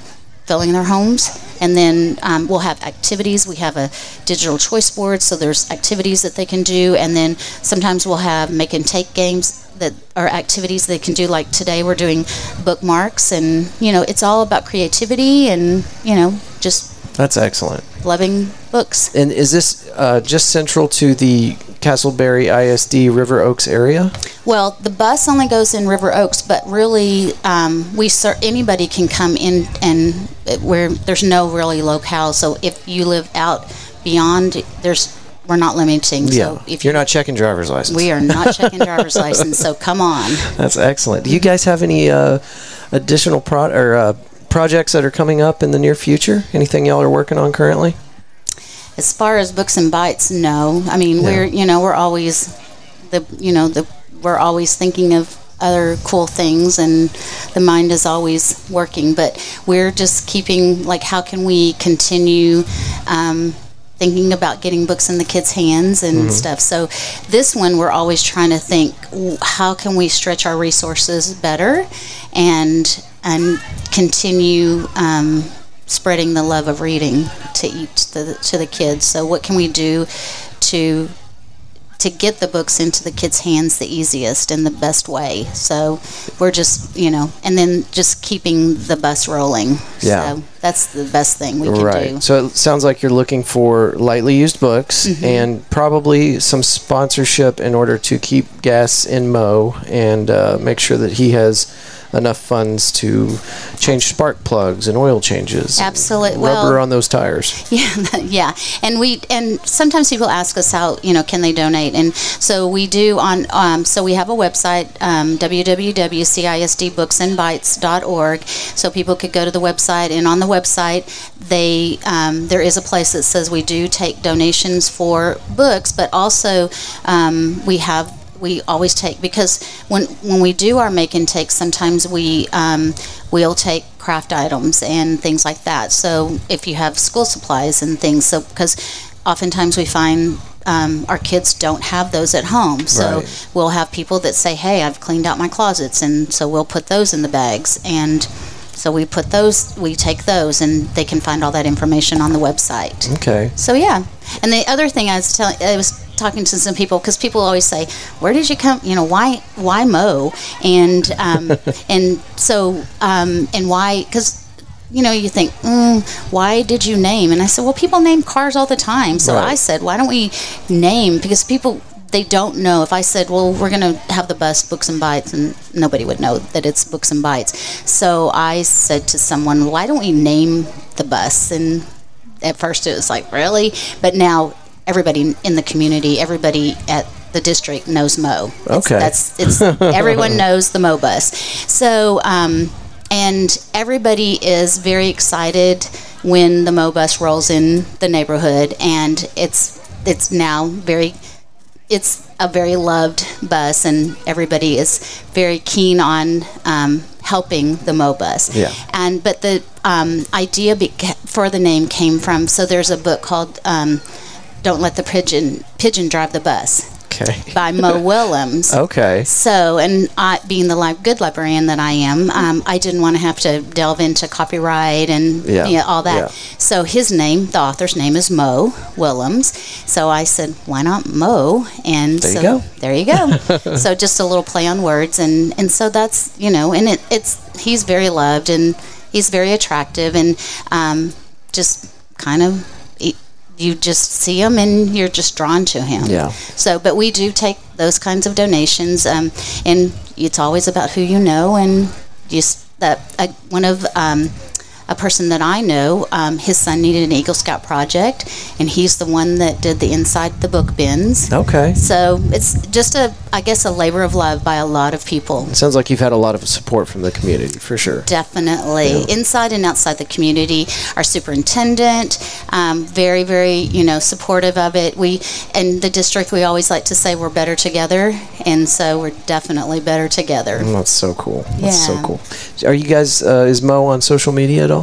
filling their homes. And then um, we'll have activities. We have a digital choice board, so there's activities that they can do. And then sometimes we'll have make and take games that are activities they can do. Like today, we're doing bookmarks, and you know, it's all about creativity and you know, just That's excellent. loving books. And is this uh, just central to the Castleberry ISD River Oaks area? Well, the bus only goes in River Oaks, but really, um, we ser- anybody can come in and uh, where there's no really locale. So if you live out beyond, there's we're not limiting. So if you're not checking driver's license. we are not checking driver's license. So come on. That's excellent. Do you guys have any uh, additional pro- or uh, projects that are coming up in the near future? Anything y'all are working on currently? As far as books and bytes, no. I mean, Yeah. we're you know we're always the you know the we're always thinking of other cool things and the mind is always working but we're just keeping like how can we continue um, thinking about getting books in the kids hands and stuff so this one we're always trying to think how can we stretch our resources better and and continue um, spreading the love of reading to each the, to the kids. So what can we do to to get the books into the kids' hands the easiest and the best way? So we're just you know, and then just keeping the bus rolling. Yeah. So that's the best thing we can right. do. So it sounds like you're looking for lightly used books Mm-hmm. and probably some sponsorship in order to keep gas in Mo and uh, make sure that he has enough funds to change spark plugs and oil changes. Absolutely. Rubber well- on those tires. Yeah, yeah, and we and sometimes people ask us how you know can they donate, and so we do on um, so we have a website um, www.cisdbooksandbites.org, so people could go to the website, and on the website they um, there is a place that says we do take donations for books, but also um, we have we always take because when when we do our make and take, sometimes we um, we'll take craft items and things like that. So if you have school supplies and things, so because oftentimes we find um, our kids don't have those at home, so Right. we'll have people that say, "Hey, I've cleaned out my closets," and so we'll put those in the bags and. So we put those, we take those, and they can find all that information on the website. Okay. So yeah, and the other thing I was telling, I was talking to some people because people always say, "Where did you come? You know, why why Mo?" And um, and so um, and why because. You know, you think, mm, why did you name? And I said, well, people name cars all the time. So Right. I said, why don't we name? Because people, they don't know. If I said, well, we're going to have the bus Books and Bytes, and nobody would know that it's Books and Bytes. So I said to someone, why don't we name the bus? And at first it was like really but now everybody in the community everybody at the district knows mo It's- Okay. that's it's everyone knows the mo bus so um, and everybody is very excited when the mo bus rolls in the neighborhood and it's it's now very it's a very loved bus, and everybody is very keen on um, helping the MoBus. Yeah. And but the um, idea beca- for the name came from so there's a book called um, "Don't Let the Pigeon Pigeon Drive the Bus" Okay. by Mo Willems. Okay. So, and I, being the li- good librarian that I am, um, I didn't want to have to delve into copyright and Yeah, you know, all that. yeah. So his name, the author's name is Mo Willems. So I said, why not Mo? And There you so go. there you go. so just a little play on words, and and so that's you know, and it, it's he's very loved and he's very attractive and um, just kind of. You just see him and you're just drawn to him. Yeah. So, but we do take those kinds of donations, um, and it's always about who you know, and just that uh, one of um, a person that I know, um, his son needed an Eagle Scout project, and he's the one that did the inside the book bins. Okay. So it's just a I guess, a labor of love by a lot of people. It sounds like you've had a lot of support from the community for sure. Definitely, inside and outside the community. Our superintendent, um, very, very, you know, supportive of it. We, in the district, we always like to say we're better together, and so we're definitely better together. Mm, That's so cool. That's so cool. Are you guys? Uh, is Mo on social media at all?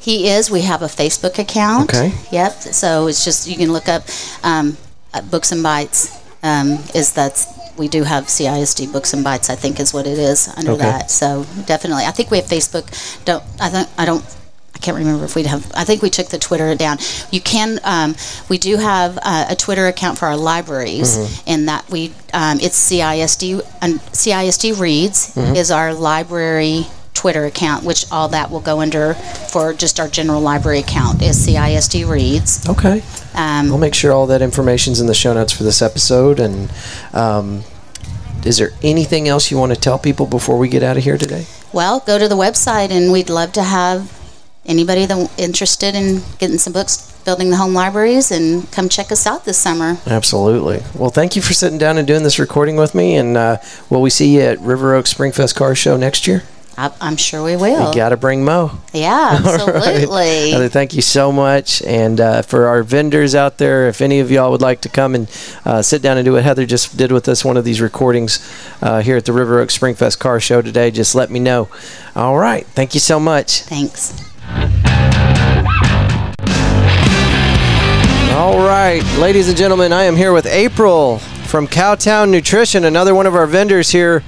He is. We have a Facebook account. Okay. Yep. So it's just you can look up um, uh, Books and Bytes. Um, is that's we do have CISD Books and Bytes. I think is what it is under Okay. that. So definitely, I think we have Facebook. Don't I don't I don't. I can't remember if we have. I think we took the Twitter down. You can. Um, we do have uh, a Twitter account for our libraries, Mm-hmm. and that we. Um, it's CISD. And CISD reads Mm-hmm. is our library Twitter account, which all that will go under for just our general library account is CISD reads. Okay. Um, I'll make sure all that information's in the show notes for this episode. And um, is there anything else you want to tell people before we get out of here today? Well, go to the website, and we'd love to have anybody that interested in getting some books, building the home libraries, and come check us out this summer. Absolutely. Well, thank you for sitting down and doing this recording with me. And uh, will we see you at River Oaks Springfest Car Show next year? I, I'm sure we will. You got to bring Mo. yeah, All right. absolutely. Heather, thank you so much. And uh, for our vendors out there, if any of y'all would like to come and uh, sit down and do what Heather just did with us, one of these recordings uh, here at the River Oaks Springfest Car Show today, just let me know. All right. Thank you so much. Thanks. All right, ladies and gentlemen, I am here with April from Cowtown Nutrition, another one of our vendors here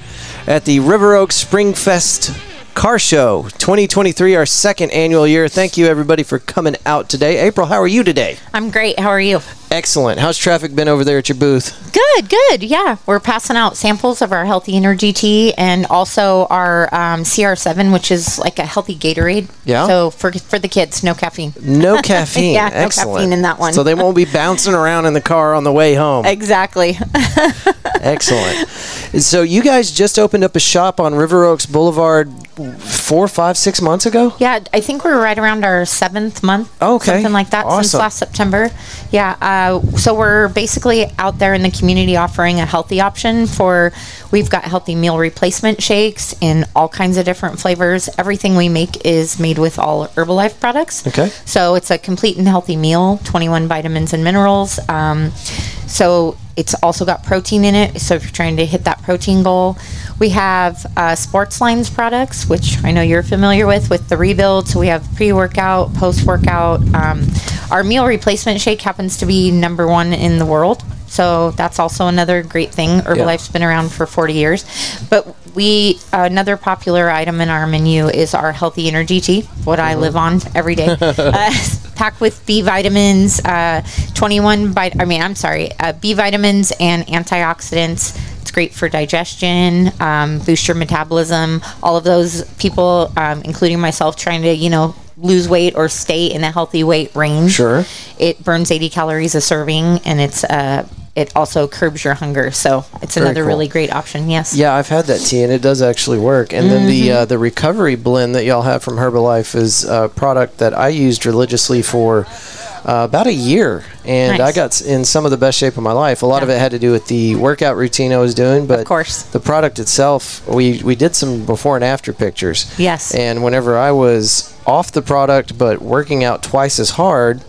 at the River Oaks Springfest Car Show 2023, our second annual year. Thank you, everybody, for coming out today. April, how are you today? I'm great. How are you? Excellent. How's traffic been over there at your booth? Good, good. Yeah, we're passing out samples of our healthy energy tea and also our um, CR7, which is like a healthy Gatorade. Yeah. So for for the kids, no caffeine. No caffeine. Yeah, Excellent. no caffeine in that one. So they won't be bouncing around in the car on the way home. Exactly. Excellent. So you guys just opened up a shop on River Oaks Boulevard four, five, six months ago? yeah, I think we're right around our seventh month. Okay. Something like that since last September. Yeah. Uh, so we're basically out there in the community offering a healthy option for. We've got healthy meal replacement shakes in all kinds of different flavors. Everything we make is made with all Herbalife products. Okay. So it's a complete and healthy meal, 21 vitamins and minerals. Um, so it's also got protein in it. So if you're trying to hit that protein goal, we have uh, sports lines products, which I know you're familiar with, with the rebuild. So we have pre workout, post workout. Um, our meal replacement shake happens to be number one in the world. So that's also another great thing. Herbalife's been around for 40 years. But we, another popular item in our menu is our healthy energy tea, what I live on every day. uh, packed with B vitamins, uh, 21, vit- I mean, I'm sorry, uh, B vitamins and antioxidants. It's great for digestion, um, boost your metabolism. All of those people, um, including myself, trying to, you know, lose weight or stay in a healthy weight range. Sure. It burns 80 calories a serving, and it's uh, it also curbs your hunger. So it's Very another cool. really great option. Yes. Yeah, I've had that tea and it does actually work. And then the uh, the recovery blend that y'all have from Herbalife is a product that I used religiously for uh, about a year, and I got in some of the best shape of my life. A lot of it had to do with the workout routine I was doing, but of course. the product itself, we we did some before and after pictures. Yes. And whenever I was off the product but working out twice as hard.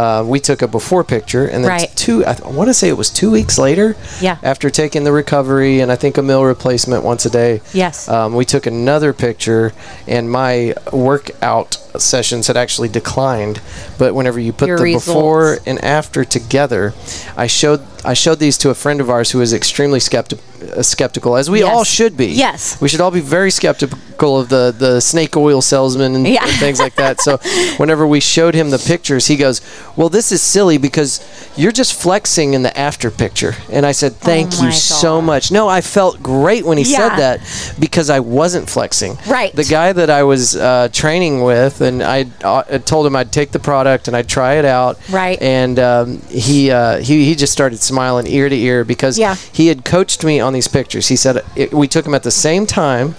Uh, we took a before picture, and then Right. two. I, th- I want to say it was two weeks later. Yeah. After taking the recovery and I think a meal replacement once a day. Yes. Um, we took another picture, and my workout sessions had actually declined. But whenever you put Your the before and after together, I showed I showed these to a friend of ours who is extremely skepti- uh, skeptical, as we Yes. all should be. Yes. we should all be very skeptical of the the snake oil salesman and, Yeah. and things like that. So whenever we showed him the pictures, he goes, "Well, this is silly because you're just flexing in the after picture." And I said, "Thank you Oh my so much." No, I felt great when he said that because I wasn't flexing. Right. The guy that I was uh, training with, and I uh, told him I'd take the product and I'd try it out. Right. And um, he uh, he he just started smiling ear to ear because Yeah. he had coached me on these pictures. He said it, we took them at the same time.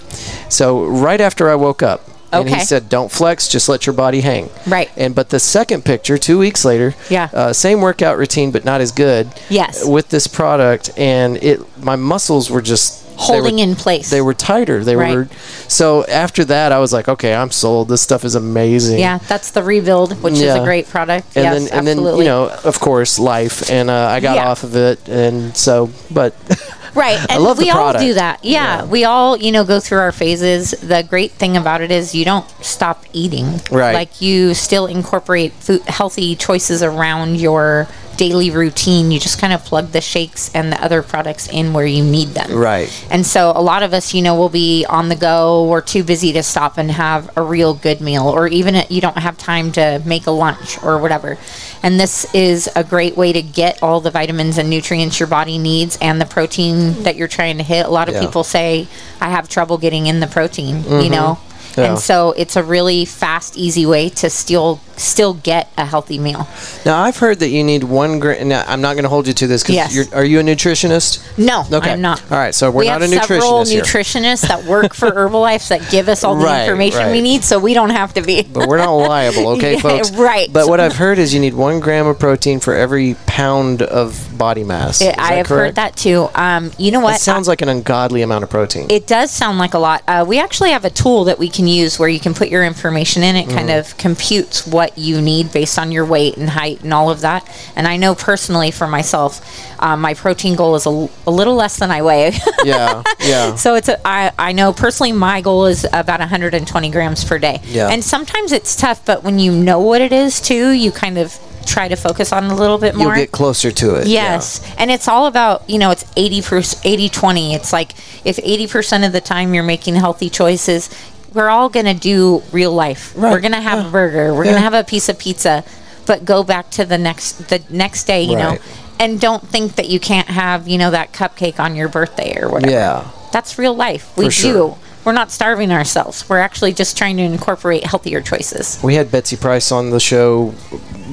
So right after I woke up, And he said, "Don't flex, just let your body hang." Right. And but the second picture, two weeks later, Yeah. uh, same workout routine, but not as good. Yes. With this product, and it, my muscles were just Holding were- in place. They were tighter. They Right. were. So after that, I was like, okay, I'm sold. This stuff is amazing. Yeah, that's the rebuild, which is a great product. And yes, then, and absolutely. then, you know, of course, life, and uh, I got Yeah. off of it, and so, but Right. And love the we all do that. Yeah, Yeah. We all, you know, go through our phases. The great thing about it is you don't stop eating. Right. Like you still incorporate food, healthy choices around your daily routine. You just kind of plug the shakes and the other products in where you need them. Right. And so a lot of us, you know, will be on the go or too busy to stop and have a real good meal or even you don't have time to make a lunch or whatever. And this is a great way to get all the vitamins and nutrients your body needs and the protein that you're trying to hit. A lot of Yeah. people say I have trouble getting in the protein, you mm-hmm. know. Yeah. And so it's a really fast, easy way to still still get a healthy meal. now I've heard that you need one gram. Now I'm not going to hold you to this because Yes. you're. You a nutritionist? No, Okay. I'm not. All right, so we're we not a several nutritionist here. nutritionists that work for Herbalife that give us all the Right, information we need, so we don't have to be. But we're not liable, okay, Yeah, folks? right. But what I've heard is you need one gram of protein for every pound of body mass. Is I have correct? heard that too. Um, you know what? It sounds like an ungodly amount of protein. it does sound like a lot. Uh, we actually have a tool that we can use where you can put your information in. It kind Mm. of computes what you need based on your weight and height and all of that. And I know personally for myself, um, my protein goal is a, l- a little less than I weigh. yeah, yeah. So it's a, I, I know personally my goal is about 120 grams per day. Yeah. And sometimes it's tough, but when you know what it is too, you kind of try to focus on a little bit more. You'll get closer to it. yeah. Yes. And it's all about, you know, it's 80 80 20. It's like if 80% of the time you're making healthy choices, we're all going to do real life. Right, We're going to have yeah. a burger, we're Yeah. going to have a piece of pizza, but go back to the next the next day, you know. And don't think that you can't have, you know, that cupcake on your birthday or whatever. Yeah. That's real life. We For do. We're not starving ourselves. We're actually just trying to incorporate healthier choices. We had Betsy Price on the show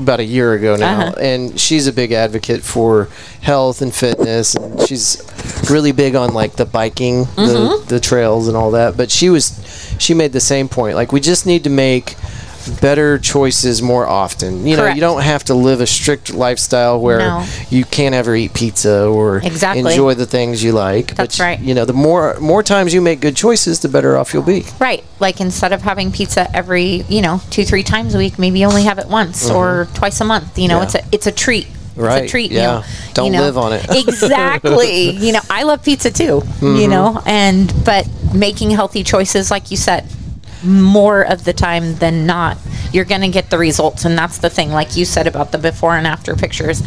about a year ago now, Uh-huh. and she's a big advocate for health and fitness, and she's really big on like the biking, Mm-hmm. the, the trails, and all that. But she was, she made the same point. Like we just need to make better choices more often. You know, you don't have to live a strict lifestyle where No. you can't ever eat pizza or Exactly. enjoy the things you like. That's but, right. You know, the more more times you make good choices, the better off you'll be. Right. Like instead of having pizza every, you know, two, three times a week, maybe you only have it once or twice a month. You know, Mm-hmm. Yeah. it's a it's a treat. Right, It's a treat yeah. meal. Don't you know? live on it. exactly. You know, I love pizza too. Mm-hmm. You know, and but making healthy choices, like you said, more of the time than not, you're going to get the results. And that's the thing, like you said about the before and after pictures.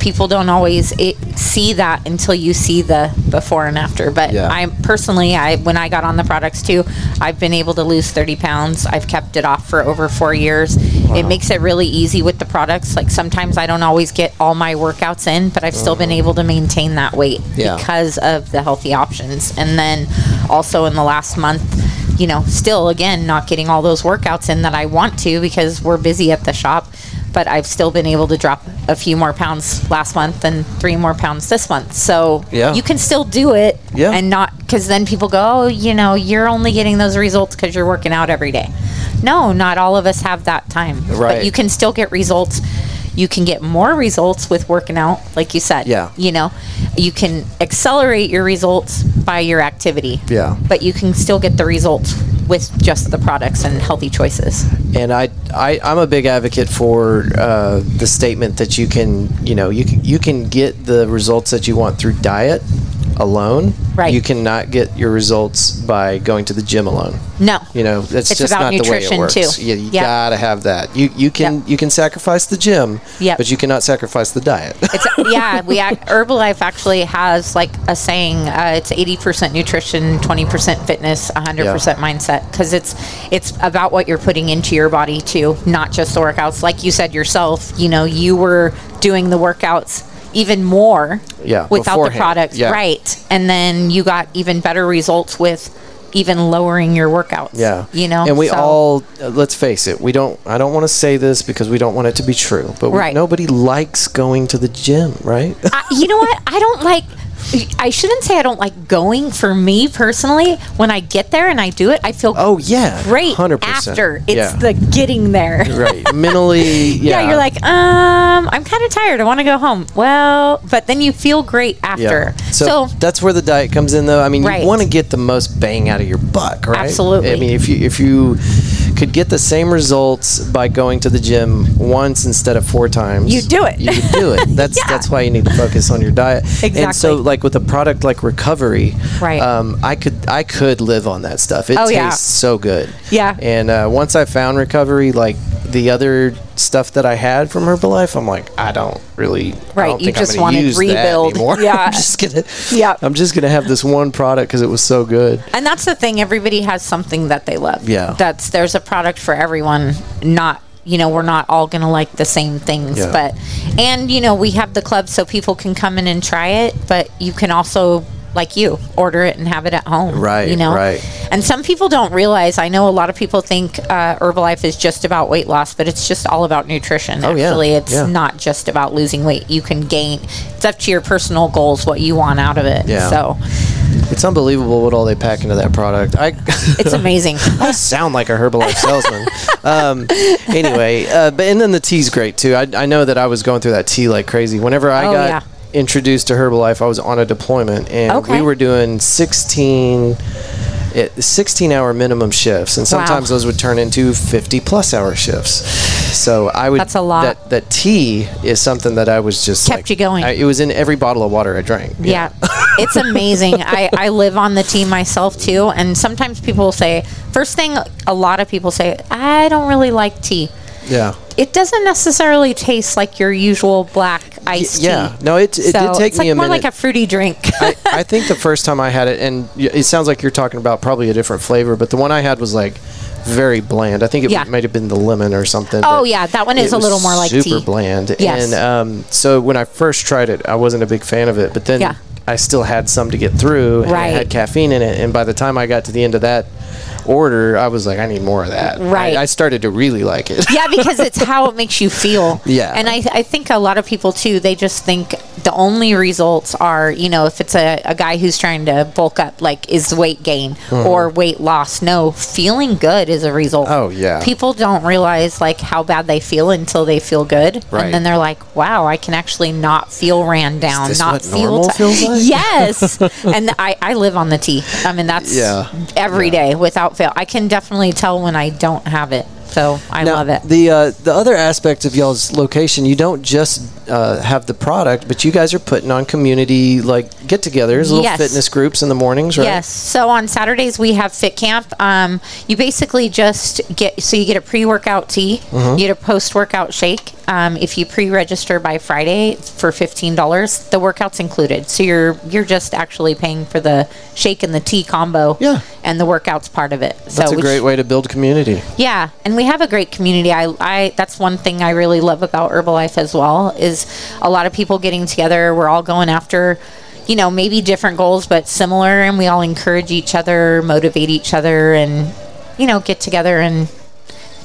People don't always it, see that until you see the before and after. But Yeah. I personally, I when I got on the products too, I've been able to lose 30 pounds. I've kept it off for over four years. It makes it really easy with the products. Like sometimes I don't always get all my workouts in, but I've still been uh-huh. able to maintain that weight Yeah. because of the healthy options. And then also in the last month, you know, still again not getting all those workouts in that I want to because we're busy at the shop. But I've still been able to drop a few more pounds last month and three more pounds this month. So Yeah. you can still do it Yeah. and not because then people go, oh, you know, you're only getting those results because you're working out every day. No, not all of us have that time. Right. But you can still get results. You can get more results with working out, like you said. Yeah. You know, you can accelerate your results by your activity. Yeah. But you can still get the results with just the products and healthy choices. and I, I I'm a big advocate for uh, the statement that you can you know you can, you can get the results that you want through diet alone. Right. You cannot get your results by going to the gym alone. No. You know that's It's just not the way it works. too. Yeah, you Yep. gotta have that. You you can Yep. you can sacrifice the gym, Yep. but you cannot sacrifice the diet. It's yeah, we act, Herbalife actually has like a saying. Uh, it's eighty percent nutrition, twenty percent fitness, hundred percent mindset. Because it's it's about what you're putting into your body too, not just the workouts. Like you said yourself, you know, you were doing the workouts even more Yeah, without the product. Yeah. right? And then you got even better results with even lowering your workouts. Yeah. you know, And we So- all let's face it, we don't I don't want to say this because we don't want it to be true, but we- Right. nobody likes going to the gym, right? I, you know what? I don't like I shouldn't say I don't like going. For me personally, when I get there and I do it, I feel Oh yeah, great 100%. after. It's yeah. the getting there. right mentally. Yeah, Yeah. you're like, um, I'm kind of tired. I want to go home. Well, but then you feel great after. So, So, that's where the diet comes in, though. I mean, Right. you want to get the most bang out of your buck, right? Absolutely. I mean, if you if you could get the same results by going to the gym once instead of four times, You do it. You could do it. That's Yeah. that's why you need to focus on your diet. Exactly. And so, like with a product like Recovery, Right. Um, I could I could live on that stuff. It Oh, tastes yeah. so good. Yeah. And uh, once I found Recovery, like the other stuff that I had from Herbalife, I'm like, I don't really. I Right, don't you just wanna rebuild. Yeah. I'm just gonna. Yeah. I'm just gonna have this one product because it was so good. and that's the thing. Everybody has something that they love. Yeah. That's there's a product for everyone. Not you know we're not all gonna like the same things, Yeah. but and you know we have the club so people can come in and try it, but you can also like you order it and have it at home. Right, You know. right. And some people don't realize. I know a lot of people think uh, Herbalife is just about weight loss, but it's just all about nutrition. Oh, yeah, Actually, it's yeah. not just about losing weight. You can gain. It's up to your personal goals what you want out of it. Yeah. So It's unbelievable what all they pack into that product. I it's amazing. I sound like a Herbalife salesman. um, anyway, uh, but and then the tea's great too. I, I know that I was going through that tea like crazy. Whenever I Oh, got yeah. Introduced to Herbalife, I was on a deployment and Okay. we were doing 16, it, 16 hour minimum shifts, and sometimes Wow. those would turn into 50 plus hour shifts. So I would. That's a lot. That, that tea is something that I was just Kept like- you going. I, it was in every bottle of water I drank. Yeah, it's amazing. I, I live on the tea myself too, and sometimes people will say, first thing, a lot of people say, I don't really like tea. Yeah. It doesn't necessarily taste like your usual black iced yeah. tea. Yeah. No, it- it did take it's me like a more minute. like a fruity drink. I, I think the first time I had it, and it sounds like you're talking about probably a different flavor, but the one I had was like very bland. I think it Yeah. might have been the lemon or something. Oh, yeah, that one is a little more like super tea. bland. Yes. And um, so when I first tried it, I wasn't a big fan of it, but then Yeah. I still had some to get through, and Right. it had caffeine in it. And by the time I got to the end of that order, I was like, I need more of that. Right. I, I started to really like it. yeah, because it's how it makes you feel. Yeah. And I, I think a lot of people too, they just think the only results are, you know, if it's a, a guy who's trying to bulk up, like is weight gain or weight loss. No, feeling good is a result. Mm-hmm. Oh, yeah. People don't realize like how bad they feel until they feel good. Right. And then they're like, wow, I can actually not feel ran down, not feel feels like? Yes. and I, I live on the tea. I mean, that's Yeah. every day without fail. I can definitely tell when I don't have it. So I Now, love it. The uh, the other aspect of y'all's location, you don't just uh, have the product, but you guys are putting on community like get-togethers, little Yes. fitness groups in the mornings, right? Yes. So on Saturdays we have Fit Camp. Um, you basically just get so you get a pre-workout tea, Mm-hmm. you get a post-workout shake. Um, if you pre-register by Friday for fifteen dollars, the workout's included. So you're you're just actually paying for the shake and the tea combo. Yeah. And the workout's part of it. That's so a which- great way to build community. yeah, and we have a great community. I, I that's one thing I really love about Herbalife as well is a lot of people getting together. We're all going after, you know, maybe different goals but similar, and we all encourage each other, motivate each other, and you know, get together and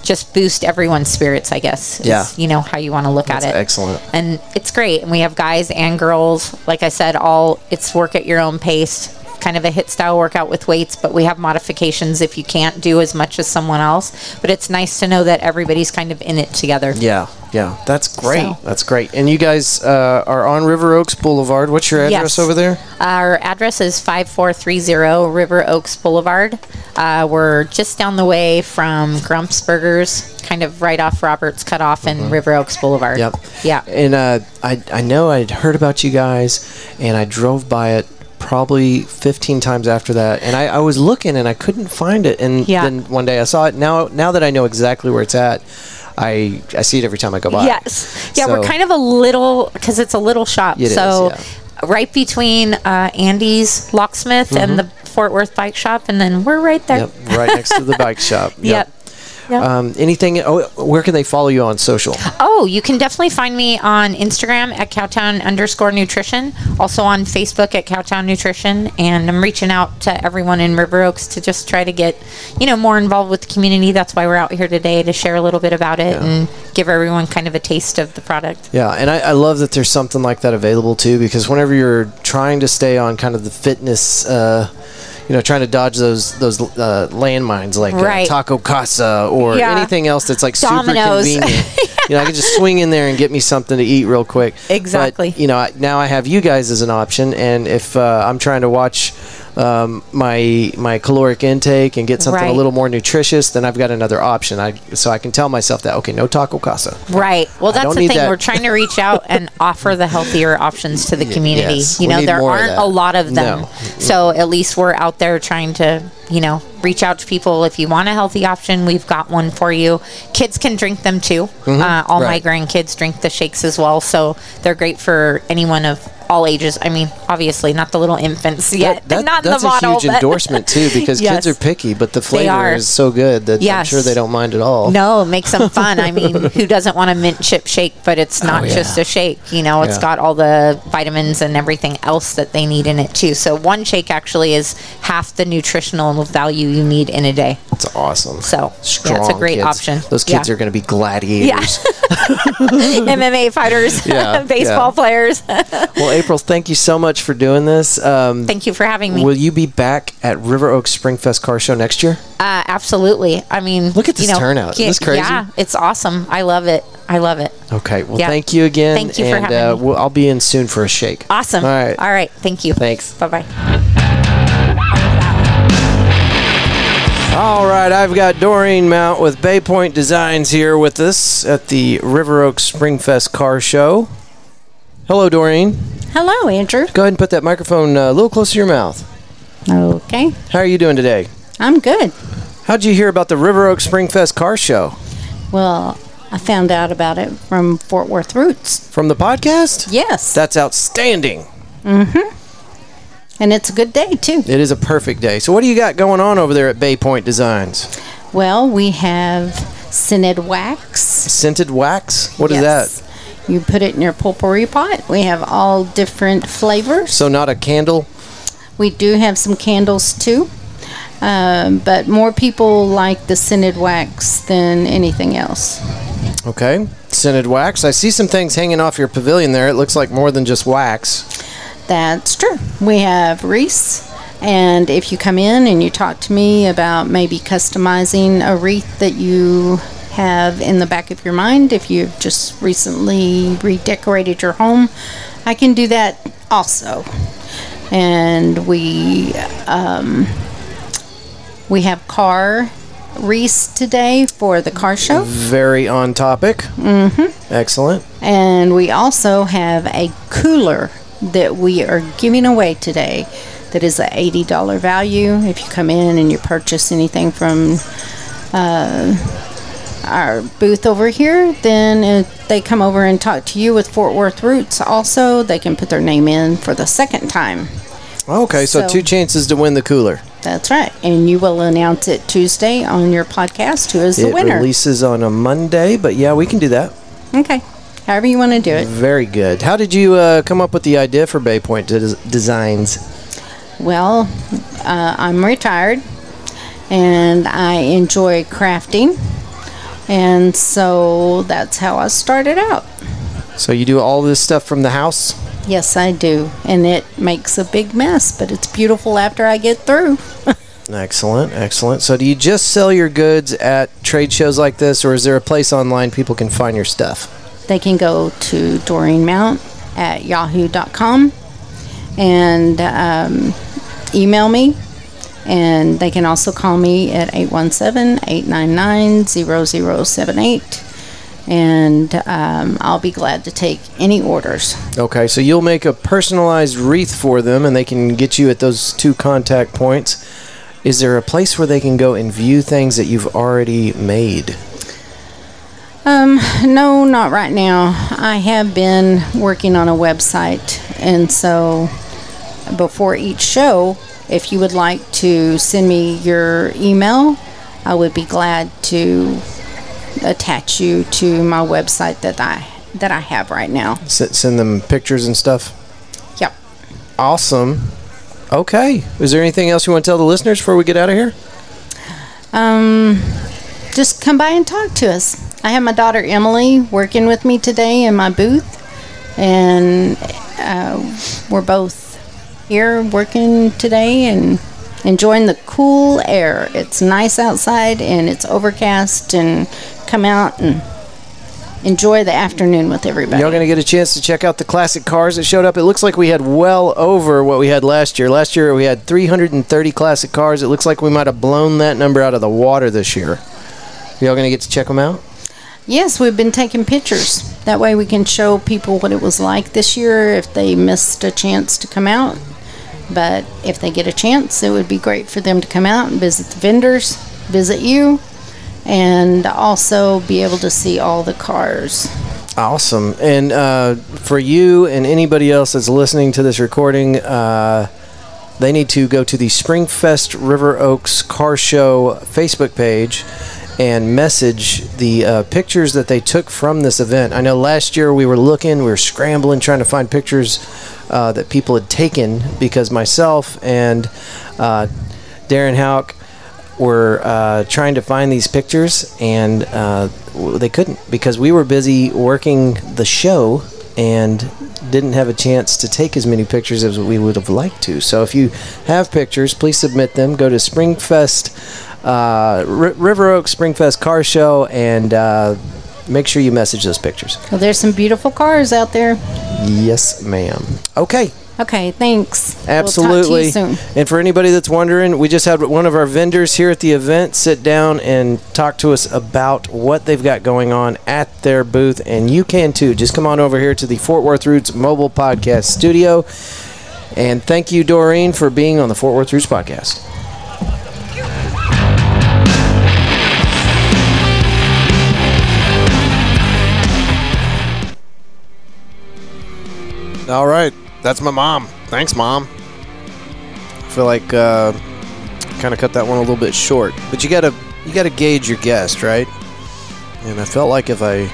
just boost everyone's spirits. I guess. is, Yeah. you know how you want to look That's at it. excellent. And it's great. And we have guys and girls. Like I said, all it's work at your own pace. Kind of a HIIT style workout with weights, but we have modifications if you can't do as much as someone else. But it's nice to know that everybody's kind of in it together. Yeah, yeah, that's great. So- That's great. And you guys uh, are on River Oaks Boulevard. What's your address Yes. over there? Our address is 5430 River Oaks Boulevard. Uh, we're just down the way from Grumps Burgers, kind of right off Roberts Cutoff and River Oaks Boulevard. Yep. Yeah. And uh, I I know I'd heard about you guys, and I drove by it probably 15 times after that and I, I was looking and I couldn't find it and Yeah. then one day I saw it now now that I know exactly where it's at I I see it every time I go by Yes. Yeah, we're kind of a little because it's a little shop. It is, so yeah. right between uh, Andy's Locksmith and the Fort Worth Bike Shop, and then we're right there. Mm-hmm. Yep, right next to the bike shop. Yep. Yeah. Um, anything? Oh, where can they follow you on social? Oh, you can definitely find me on Instagram at Cowtown underscore nutrition. Also on Facebook at Cowtown Nutrition. And I'm reaching out to everyone in River Oaks to just try to get, you know, more involved with the community. That's why we're out here today to share a little bit about it and give everyone kind of a taste of the product. Yeah, and I, I love that there's something like that available too, because whenever you're trying to stay on kind of the fitness, uh, you know, trying to dodge those those uh, landmines like Right. uh, Taco Casa or Yeah. anything else that's like super Domino's. convenient. you know, I can just swing in there and get me something to eat real quick. Exactly. But, you know, I, now I have you guys as an option, and if uh, I'm trying to watch. Um, my my caloric intake and get something a little more nutritious, then I've got another option. I so I can tell myself that okay, no taco casa. Right. Well, that's the thing. that. We're trying to reach out and offer the healthier options to the community. yes. You know, there aren't a lot of them. No. So at least we're out there trying to, you know, reach out to people. If you want a healthy option, we've got one for you. Kids can drink them too. Uh, all Mm-hmm. Right. my grandkids drink the shakes as well. So they're great for anyone of all ages. I mean, obviously, not the little infants yet. That- not in that's the bottle. a huge endorsement too, because Yes. kids are picky, but the flavor is so good that I'm sure they don't mind at all. No, it makes them fun. I mean, who doesn't want a mint chip shake? But it's not Oh, yeah. just a shake. You know, it's Yeah. got all the vitamins and everything else that they need in it too. So one shake actually is half the nutritional value you need in a day. That's awesome. So, yeah, Strong it's a great kids. option. Those kids Yeah. are going to be gladiators. Yeah. MMA fighters, Yeah, baseball players. well, April, thank you so much for doing this. Um, Thank you for having me. will you be back at River Oaks Springfest Car Show next year? Uh, absolutely. I mean, Look at this you know, turnout. Isn't this crazy? Yeah, it's awesome. I love it. I love it. Okay. Well, Yeah. thank you again. Thank you for and, having uh, me. We'll, I'll be in soon for a shake. Awesome. All right. All right. Thank you. Thanks. Bye bye. All right, I've got Doreen Mount with Bay Point Designs here with us at the River Oaks Springfest Car Show. Hello, Doreen. Hello, Andrew. Go ahead and put that microphone uh, a little closer to your mouth. Okay, How are you doing today? I'm good. How'd you hear about the River Oaks Springfest Car Show? Well, I found out about it from Fort Worth Roots. From the podcast? Yes, That's outstanding. And it's a good day too. It is a perfect day. So, what do you got going on over there at Bay Point Designs? Well, we have scented wax. Scented wax? What is Yes. that? You put it in your potpourri pot. We have all different flavors. So, not a candle? We do have some candles too, um, but more people like the scented wax than anything else. Okay. Scented wax. I see some things hanging off your pavilion there. It looks like more than just wax. That's true. We have wreaths, and if you come in and you talk to me about maybe customizing a wreath that you have in the back of your mind, if you've just recently redecorated your home, I can do that also. And we um, we have car wreaths today for the car show. Very on topic. Mm-hmm. Excellent. And we also have a cooler that we are giving away today that is an $80 value. If you come in and you purchase anything from uh, our booth over here, then they come over and talk to you with Fort Worth Roots also, they can put their name in for the second time. Okay, so, So- two chances to win the cooler. That's right. And you will announce it Tuesday on your podcast who is the winner. it releases on a Monday, but yeah, we can do that. okay. However you want to do it. Very good. How did you uh, come up with the idea for Bay Point Des- Designs? Well, uh, I'm retired and I enjoy crafting. And so that's how I started out. So you do all this stuff from the house? Yes, I do. And it makes a big mess, but it's beautiful after I get through. Excellent, excellent. So do you just sell your goods at trade shows like this, or is there a place online people can find your stuff? They can go to Doreen Mount at yahoo.com and um, email me. And they can also call me at 817 899 0078. And um, I'll be glad to take any orders. Okay, so you'll make a personalized wreath for them, and they can get you at those two contact points. Is there a place where they can go and view things that you've already made? Um, no, not right now. I have been working on a website, and so before each show, if you would like to send me your email I would be glad to attach you to my website that I that I have right now. S- send them pictures and stuff. Yep. Awesome. Okay. Is there anything else you want to tell the listeners before we get out of here? Um, just come by and talk to us. I have my daughter Emily working with me today in my booth, and uh, we're both here working today and enjoying the cool air. It's nice outside and it's overcast, and come out and enjoy the afternoon with everybody. Y'all gonna get a chance to check out the classic cars that showed up. It looks like we had well over what we had last year. Last year we had 330 classic cars. It looks like we might have blown that number out of the water this year. Y'all gonna get to check them out? Yes, we've been taking pictures. That way we can show people what it was like this year if they missed a chance to come out. But if they get a chance, it would be great for them to come out and visit the vendors, visit you, and also be able to see all the cars. Awesome. And uh, for you and anybody else that's listening to this recording, uh, they need to go to the Springfest River Oaks Car Show Facebook page and message the uh, pictures that they took from this event. I know last year we were looking, we were scrambling trying to find pictures uh, that people had taken because myself and uh, Darren Hauk were uh, trying to find these pictures and uh, they couldn't because we were busy working the show and didn't have a chance to take as many pictures as we would have liked to. So if you have pictures, please submit them. Go to Springfest, uh, R- River Oak Springfest Car Show and uh, make sure you message those pictures. Well, there's some beautiful cars out there. Yes, ma'am. Okay. Okay, thanks. Absolutely. We'll talk to you soon. And for anybody that's wondering, we just had one of our vendors here at the event sit down and talk to us about what they've got going on at their booth. And you can too. Just come on over here to the Fort Worth Roots Mobile Podcast Studio. And thank you, Doreen, for being on the Fort Worth Roots Podcast. All right. That's my mom. Thanks, mom. I feel like uh, kind of cut that one a little bit short, but you gotta you gotta gauge your guest, right? And I felt like if I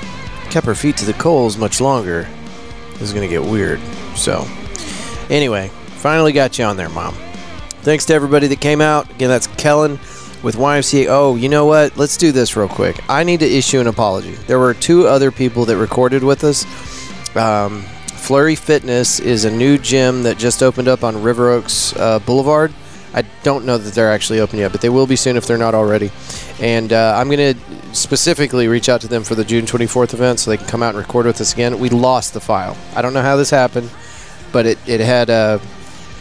kept her feet to the coals much longer, this is gonna get weird. So, anyway, finally got you on there, mom. Thanks to everybody that came out. Again, that's Kelen with YMCA. Oh, you know what? Let's do this real quick. I need to issue an apology. There were two other people that recorded with us. Um, Flurry Fitness is a new gym that just opened up on River Oaks uh, Boulevard. I don't know that they're actually open yet, but they will be soon if they're not already. And uh, I'm going to specifically reach out to them for the June 24th event so they can come out and record with us again. We lost the file. I don't know how this happened, but it, it had uh,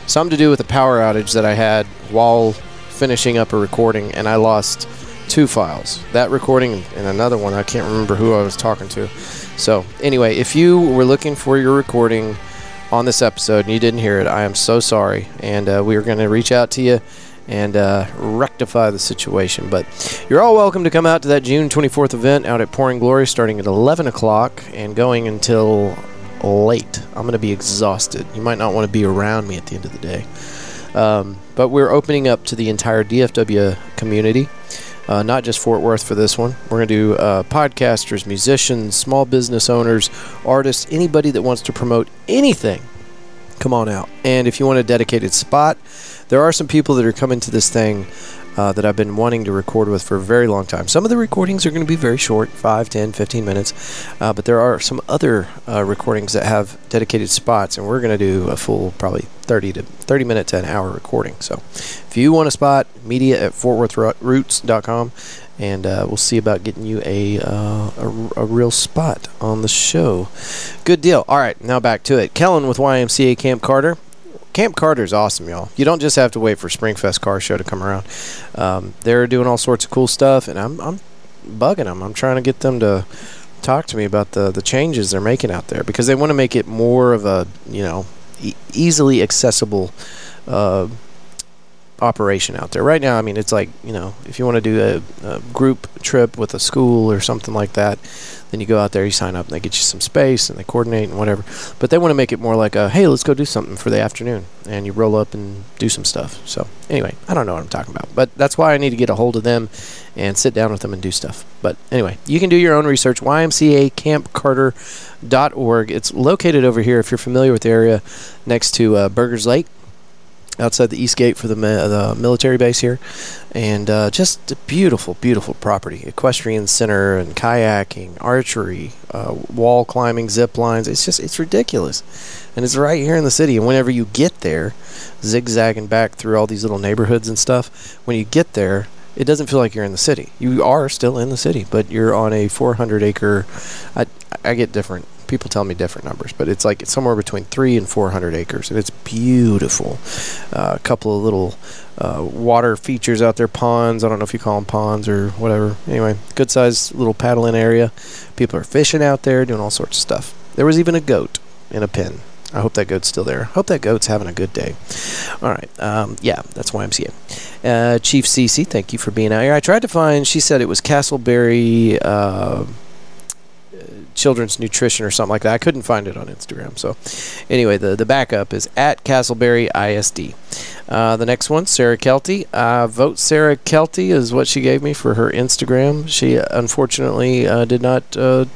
something to do with a power outage that I had while finishing up a recording, and I lost two files that recording and another one. I can't remember who I was talking to. So, anyway, if you were looking for your recording on this episode and you didn't hear it, I am so sorry. And uh, we are going to reach out to you and uh, rectify the situation. But you're all welcome to come out to that June 24th event out at Pouring Glory starting at 11 o'clock and going until late. I'm going to be exhausted. You might not want to be around me at the end of the day. Um, but we're opening up to the entire DFW community uh, not just Fort Worth for this one. We're going to do uh, podcasters, musicians, small business owners, artists, anybody that wants to promote anything. Come on out. And if you want a dedicated spot, there are some people that are coming to this thing uh, that I've been wanting to record with for a very long time. Some of the recordings are going to be very short 5, 10, 15 minutes. Uh, but there are some other uh, recordings that have dedicated spots, and we're going to do a full, probably 30 to 30 minute to an hour recording. So if you want a spot, media at fortworthroots.com, and uh, we'll see about getting you a, uh, a, a real spot on the show. Good deal. All right, now back to it. Kelen with YMCA Camp Carter. Camp Carter is awesome, y'all. You don't just have to wait for Springfest Car Show to come around. Um, they're doing all sorts of cool stuff, and I'm, I'm bugging them. I'm trying to get them to talk to me about the, the changes they're making out there because they want to make it more of a, you know, e- easily accessible uh, operation out there. Right now, I mean, it's like you know, if you want to do a, a group trip with a school or something like that, then you go out there, you sign up, and they get you some space, and they coordinate and whatever. But they want to make it more like a, hey, let's go do something for the afternoon, and you roll up and do some stuff. So anyway, I don't know what I'm talking about, but that's why I need to get a hold of them and sit down with them and do stuff. But anyway, you can do your own research. YMCACampcarter.org. It's located over here, if you're familiar with the area, next to uh, Burgers Lake outside the east gate for the, the military base here, and uh, just a beautiful, beautiful property. Equestrian center and kayaking, archery, uh, wall climbing, zip lines. It's just it's ridiculous, and it's right here in the city. And whenever you get there, zigzagging back through all these little neighborhoods and stuff, when you get there. It doesn't feel like you're in the city. You are still in the city, but you're on a 400 acre. I, I get different people tell me different numbers, but it's like it's somewhere between three and four hundred acres, and it's beautiful. Uh, a couple of little uh, water features out there, ponds. I don't know if you call them ponds or whatever. Anyway, good sized little paddling area. People are fishing out there, doing all sorts of stuff. There was even a goat in a pen. I hope that goat's still there. Hope that goat's having a good day. All right. Um, yeah, that's YMCA. Uh, Chief CiCi, thank you for being out here. I tried to find, she said it was Castleberry. Uh, children's nutrition or something like that. I couldn't find it on Instagram. So, anyway, the, the backup is at Castleberry ISD. Uh, the next one, Sarah Kelty. Uh, vote Sarah Kelty is what she gave me for her Instagram. She unfortunately uh, did not uh,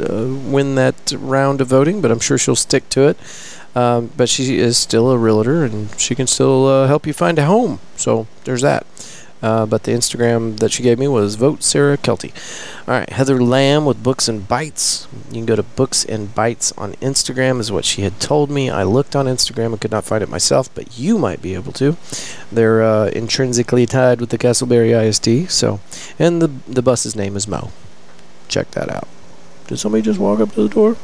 uh, win that round of voting, but I'm sure she'll stick to it. Um, but she is still a realtor and she can still uh, help you find a home. So, there's that. Uh, but the Instagram that she gave me was Vote Sarah Kelty. All right, Heather Lamb with Books and Bytes. You can go to Books and Bytes on Instagram, is what she had told me. I looked on Instagram and could not find it myself, but you might be able to. They're uh, intrinsically tied with the Castleberry ISD. So, and the the bus's name is Mo. Check that out. Did somebody just walk up to the door?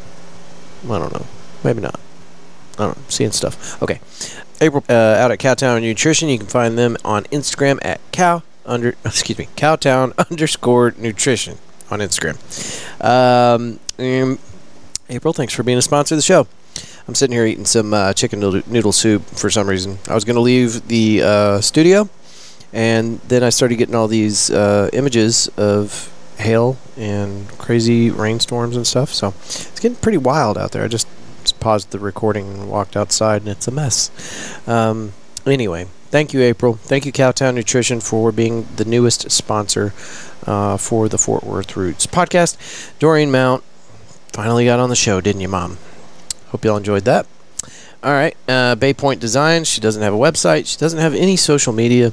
I don't know. Maybe not. I don't know. Seeing stuff. Okay. April uh, out at Cowtown Nutrition. You can find them on Instagram at cow under excuse me Cowtown underscore nutrition on Instagram. Um, April, thanks for being a sponsor of the show. I'm sitting here eating some uh, chicken noodle, noodle soup for some reason. I was going to leave the uh, studio, and then I started getting all these uh, images of hail and crazy rainstorms and stuff. So it's getting pretty wild out there. I just paused the recording and walked outside, and it's a mess. Um, anyway, thank you, April. Thank you, Cowtown Nutrition, for being the newest sponsor uh, for the Fort Worth Roots podcast. Doreen Mount finally got on the show, didn't you, Mom? Hope y'all enjoyed that. All right, uh, Bay Point Design. She doesn't have a website. She doesn't have any social media.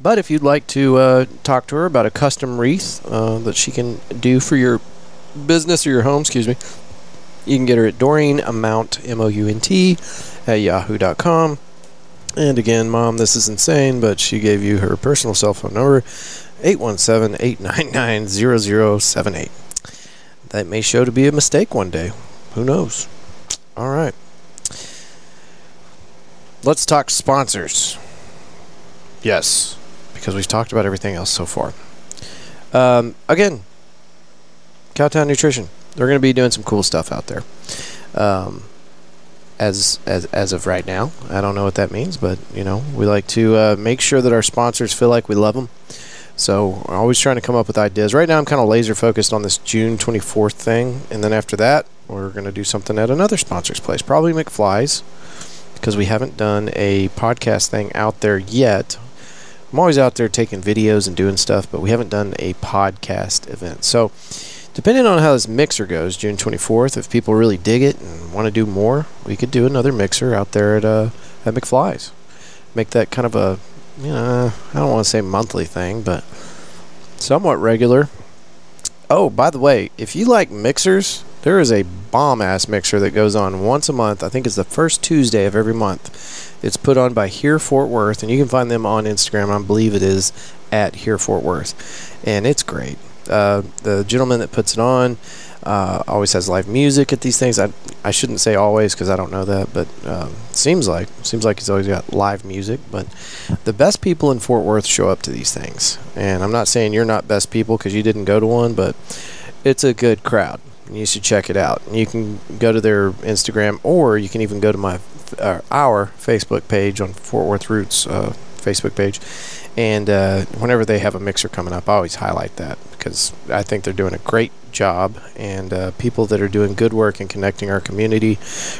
But if you'd like to uh, talk to her about a custom wreath uh, that she can do for your business or your home, excuse me, you can get her at Doreen Mount, M O U N T, at yahoo.com. And again, Mom, this is insane, but she gave you her personal cell phone number, 817 899 0078. That may show to be a mistake one day. Who knows? All right. Let's talk sponsors. Yes, because we've talked about everything else so far. Um, again, Cowtown Nutrition they're going to be doing some cool stuff out there. Um, as as as of right now, I don't know what that means, but you know, we like to uh, make sure that our sponsors feel like we love them. So we're always trying to come up with ideas. Right now, I'm kind of laser focused on this June 24th thing, and then after that, we're going to do something at another sponsor's place, probably McFly's, because we haven't done a podcast thing out there yet. I'm always out there taking videos and doing stuff, but we haven't done a podcast event. So Depending on how this mixer goes, June 24th, if people really dig it and want to do more, we could do another mixer out there at uh, at McFly's. Make that kind of a, you know, I don't want to say monthly thing, but somewhat regular. Oh, by the way, if you like mixers, there is a bomb ass mixer that goes on once a month. I think it's the first Tuesday of every month. It's put on by Here Fort Worth, and you can find them on Instagram. I believe it is at Here Fort Worth, and it's great. Uh, the gentleman that puts it on uh, always has live music at these things. I I shouldn't say always because I don't know that, but um, seems like seems like he's always got live music. But the best people in Fort Worth show up to these things, and I'm not saying you're not best people because you didn't go to one, but it's a good crowd. You should check it out. You can go to their Instagram, or you can even go to my uh, our Facebook page on Fort Worth Roots uh, Facebook page. And uh, whenever they have a mixer coming up, I always highlight that because I think they're doing a great job. And uh, people that are doing good work and connecting our community,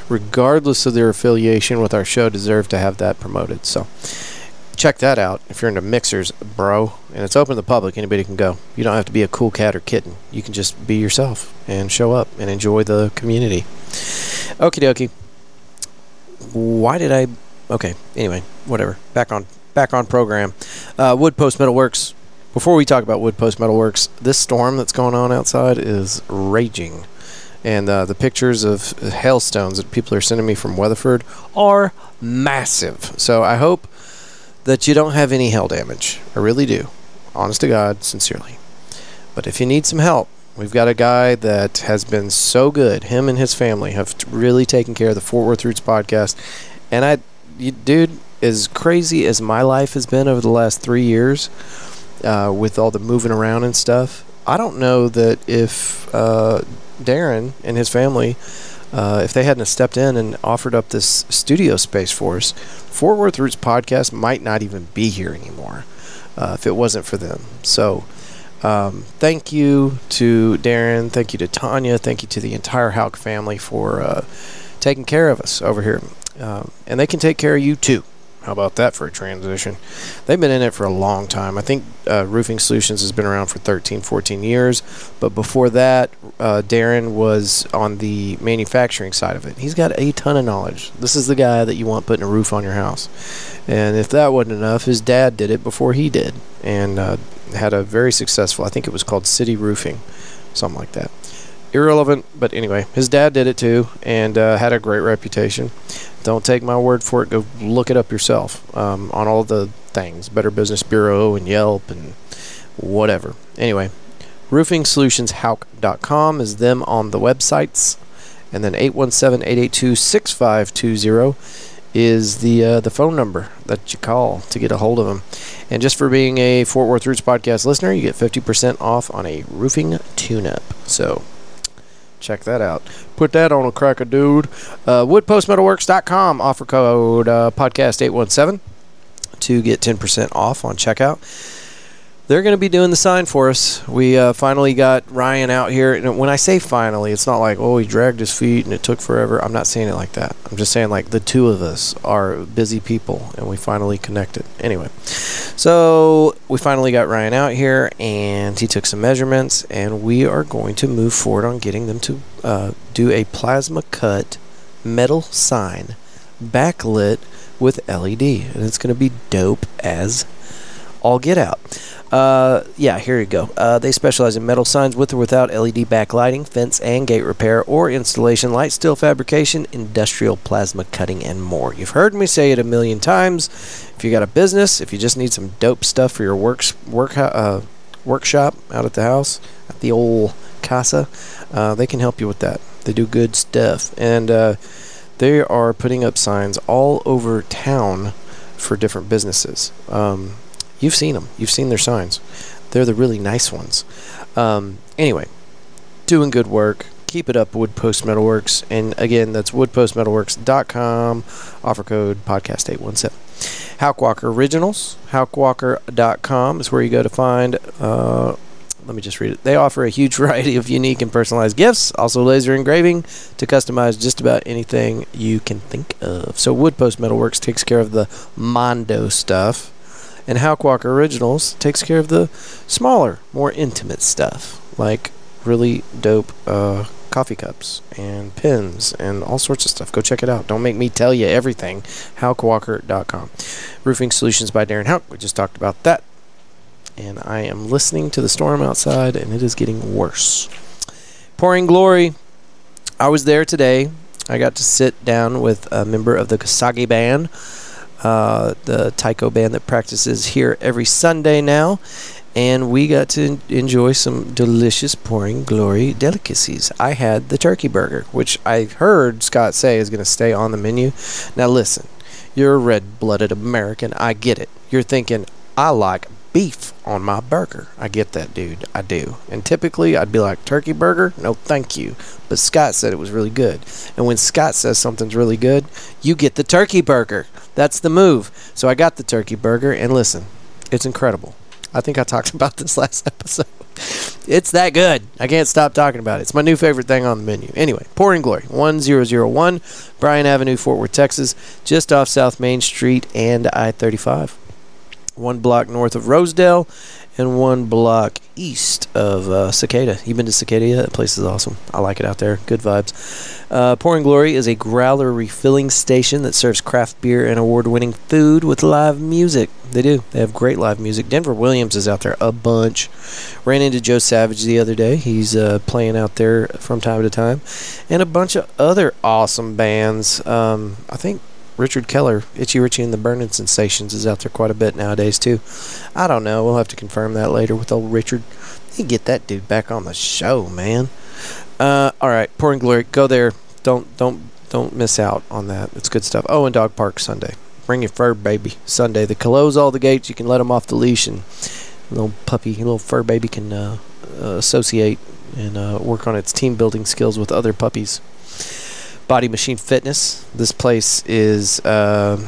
regardless of their affiliation with our show, deserve to have that promoted. So check that out if you're into mixers, bro. And it's open to the public. Anybody can go. You don't have to be a cool cat or kitten. You can just be yourself and show up and enjoy the community. Okie dokie. Why did I? Okay. Anyway, whatever. Back on back on program. Uh, Wood Post Metalworks. Before we talk about Wood Post Metalworks, this storm that's going on outside is raging. And uh, the pictures of hailstones that people are sending me from Weatherford are massive. So I hope that you don't have any hail damage. I really do. Honest to God, sincerely. But if you need some help, we've got a guy that has been so good. Him and his family have really taken care of the Fort Worth Roots podcast. And I, you, dude, as crazy as my life has been over the last three years, uh, with all the moving around and stuff, I don't know that if uh, Darren and his family, uh, if they hadn't stepped in and offered up this studio space for us, Fort Worth Roots podcast might not even be here anymore uh, if it wasn't for them. So, um, thank you to Darren. Thank you to Tanya. Thank you to the entire Hauk family for uh, taking care of us over here. Um, and they can take care of you too. How about that for a transition? They've been in it for a long time. I think uh, Roofing Solutions has been around for 13, 14 years. But before that, uh, Darren was on the manufacturing side of it. He's got a ton of knowledge. This is the guy that you want putting a roof on your house. And if that wasn't enough, his dad did it before he did and uh, had a very successful, I think it was called City Roofing, something like that. Irrelevant, but anyway, his dad did it too and uh, had a great reputation. Don't take my word for it. Go look it up yourself um, on all the things Better Business Bureau and Yelp and whatever. Anyway, roofingsolutionshauk.com is them on the websites. And then 817-882-6520 is the uh, the phone number that you call to get a hold of them. And just for being a Fort Worth Roots podcast listener, you get 50% off on a roofing tune-up. So check that out. Put that on a cracker, dude. Uh, woodpostmetalworks.com. Offer code uh, podcast817 to get 10% off on checkout. They're going to be doing the sign for us. We uh, finally got Ryan out here. And when I say finally, it's not like, oh, he dragged his feet and it took forever. I'm not saying it like that. I'm just saying, like, the two of us are busy people and we finally connected. Anyway, so we finally got Ryan out here and he took some measurements and we are going to move forward on getting them to uh, do a plasma cut metal sign backlit with LED. And it's going to be dope as all get out. Uh, yeah, here you go. Uh, they specialize in metal signs with or without LED backlighting, fence and gate repair or installation, light steel fabrication, industrial plasma cutting, and more. You've heard me say it a million times. If you got a business, if you just need some dope stuff for your works work uh, workshop out at the house, at the old casa, uh, they can help you with that. They do good stuff, and uh, they are putting up signs all over town for different businesses. Um, You've seen them. You've seen their signs. They're the really nice ones. Um, anyway, doing good work. Keep it up, Wood Post Metalworks. And again, that's woodpostmetalworks.com. Offer code podcast817. Hauk Walker Originals. HaukWalker.com is where you go to find. Uh, let me just read it. They offer a huge variety of unique and personalized gifts, also laser engraving to customize just about anything you can think of. So, Wood Post Metalworks takes care of the Mondo stuff and Hauk Walker Originals takes care of the smaller, more intimate stuff, like really dope uh, coffee cups and pins and all sorts of stuff. Go check it out. Don't make me tell you everything. HaukWalker.com. Roofing Solutions by Darren Hauk. We just talked about that. And I am listening to the storm outside, and it is getting worse. Pouring Glory. I was there today. I got to sit down with a member of the Goisagi Band uh, the taiko band that practices here every Sunday now. And we got to enjoy some delicious pouring glory delicacies. I had the turkey burger, which I heard Scott say is going to stay on the menu. Now, listen, you're a red blooded American. I get it. You're thinking, I like beef on my burger. I get that, dude. I do. And typically, I'd be like, turkey burger? No, thank you. But Scott said it was really good. And when Scott says something's really good, you get the turkey burger. That's the move. So I got the turkey burger, and listen, it's incredible. I think I talked about this last episode. It's that good. I can't stop talking about it. It's my new favorite thing on the menu. Anyway, Pouring Glory, 1001 Bryan Avenue, Fort Worth, Texas, just off South Main Street and I 35 one block north of Rosedale, and one block east of uh, Cicada. You've been to Cicada yet? That place is awesome. I like it out there. Good vibes. Uh, Pouring Glory is a growler refilling station that serves craft beer and award-winning food with live music. They do. They have great live music. Denver Williams is out there a bunch. Ran into Joe Savage the other day. He's uh, playing out there from time to time, and a bunch of other awesome bands. Um, I think Richard Keller, Itchy Richie and the Burning Sensations, is out there quite a bit nowadays too. I don't know. We'll have to confirm that later with old Richard. You get that dude back on the show, man. Uh, all right, Pouring Glory, go there. Don't don't don't miss out on that. It's good stuff. Oh, and Dog Park Sunday. Bring your fur baby Sunday. They close all the gates. You can let them off the leash, and little puppy, little fur baby can uh, uh, associate and uh, work on its team building skills with other puppies. Body Machine Fitness. This place is uh,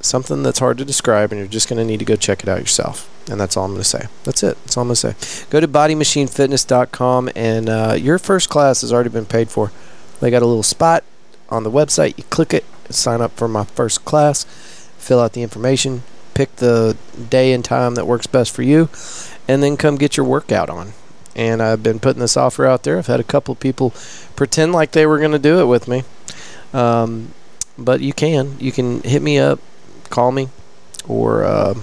something that's hard to describe, and you're just going to need to go check it out yourself. And that's all I'm going to say. That's it. That's all I'm going to say. Go to bodymachinefitness.com, and uh, your first class has already been paid for. They got a little spot on the website. You click it, sign up for my first class, fill out the information, pick the day and time that works best for you, and then come get your workout on and I've been putting this offer out there. I've had a couple people pretend like they were going to do it with me, um, but you can. You can hit me up, call me, or uh,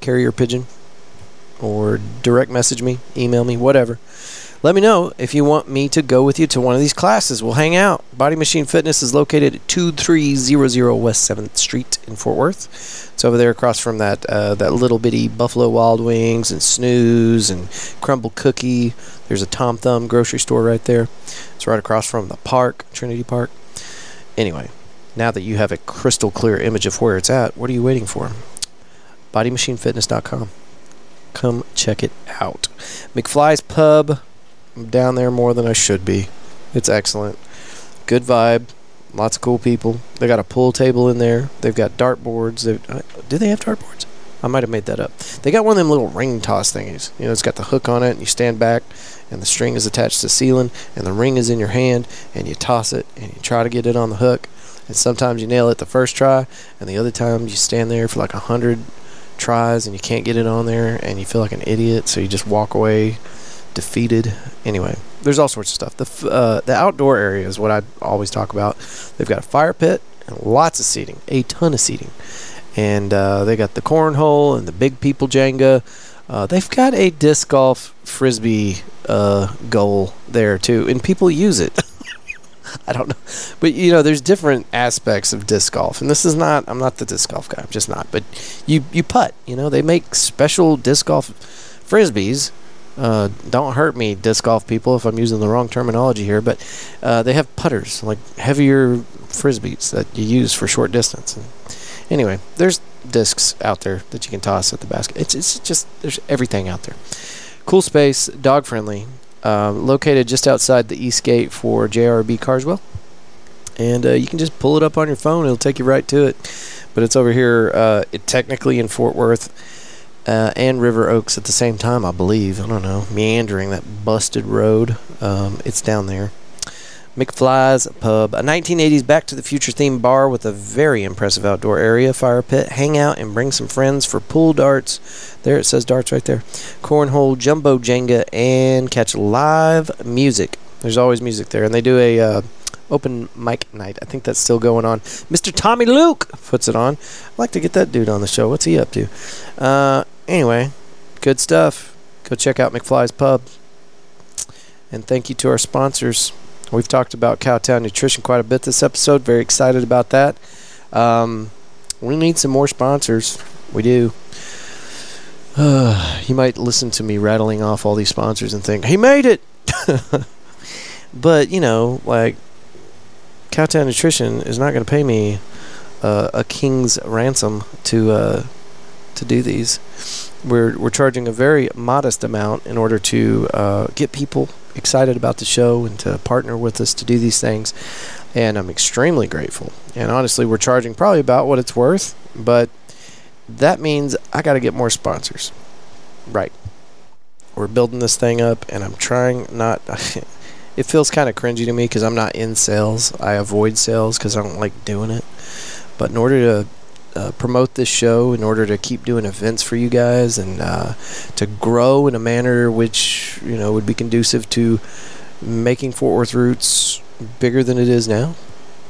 carrier pigeon, or direct message me, email me, whatever. Let me know if you want me to go with you to one of these classes. We'll hang out. Body Machine Fitness is located at 2300 West 7th Street in Fort Worth. It's over there across from that uh, that little bitty Buffalo Wild Wings and Snooze and Crumble Cookie. There's a Tom Thumb grocery store right there. It's right across from the park, Trinity Park. Anyway, now that you have a crystal clear image of where it's at, what are you waiting for? BodyMachineFitness.com. Come check it out. McFly's Pub I'm down there more than I should be. It's excellent. Good vibe. Lots of cool people. They got a pool table in there. They've got dartboards. Uh, do they have dartboards? I might have made that up. They got one of them little ring toss thingies. You know, it's got the hook on it, and you stand back, and the string is attached to the ceiling, and the ring is in your hand, and you toss it, and you try to get it on the hook. And sometimes you nail it the first try, and the other times you stand there for like a hundred tries, and you can't get it on there, and you feel like an idiot, so you just walk away defeated. Anyway, there's all sorts of stuff. The uh, the outdoor area is what I always talk about. They've got a fire pit and lots of seating, a ton of seating, and uh, they got the cornhole and the big people Jenga. Uh, they've got a disc golf frisbee uh, goal there too, and people use it. I don't know, but you know, there's different aspects of disc golf, and this is not. I'm not the disc golf guy. I'm just not. But you you putt. You know, they make special disc golf frisbees uh, don't hurt me, disc golf people, if I'm using the wrong terminology here, but uh, they have putters, like heavier frisbees that you use for short distance. And anyway, there's discs out there that you can toss at the basket. It's, it's just, there's everything out there. Cool space, dog friendly, uh, located just outside the east gate for JRB Carswell. And uh, you can just pull it up on your phone, it'll take you right to it. But it's over here, uh, it technically in Fort Worth uh, and River Oaks at the same time, I believe. I don't know, meandering that busted road. Um, it's down there. McFly's Pub, a 1980s Back to the Future themed bar with a very impressive outdoor area, fire pit, hang out, and bring some friends for pool darts. There it says darts right there. Cornhole, jumbo Jenga, and catch live music. There's always music there, and they do a uh, open mic night. I think that's still going on. Mr. Tommy Luke puts it on. I'd like to get that dude on the show. What's he up to? Uh, anyway, good stuff. Go check out McFly's Pub. And thank you to our sponsors. We've talked about Cowtown Nutrition quite a bit this episode. Very excited about that. Um, we need some more sponsors. We do. Uh, you might listen to me rattling off all these sponsors and think, he made it! but, you know, like, Cowtown Nutrition is not going to pay me uh, a king's ransom to uh, to do these. we're we're charging a very modest amount in order to uh, get people excited about the show and to partner with us to do these things. And I'm extremely grateful. And honestly, we're charging probably about what it's worth, but that means I got to get more sponsors. Right. We're building this thing up, and I'm trying not. it feels kind of cringy to me because I'm not in sales. I avoid sales because I don't like doing it. But in order to uh, promote this show, in order to keep doing events for you guys, and uh, to grow in a manner which you know would be conducive to making Fort Worth Roots bigger than it is now.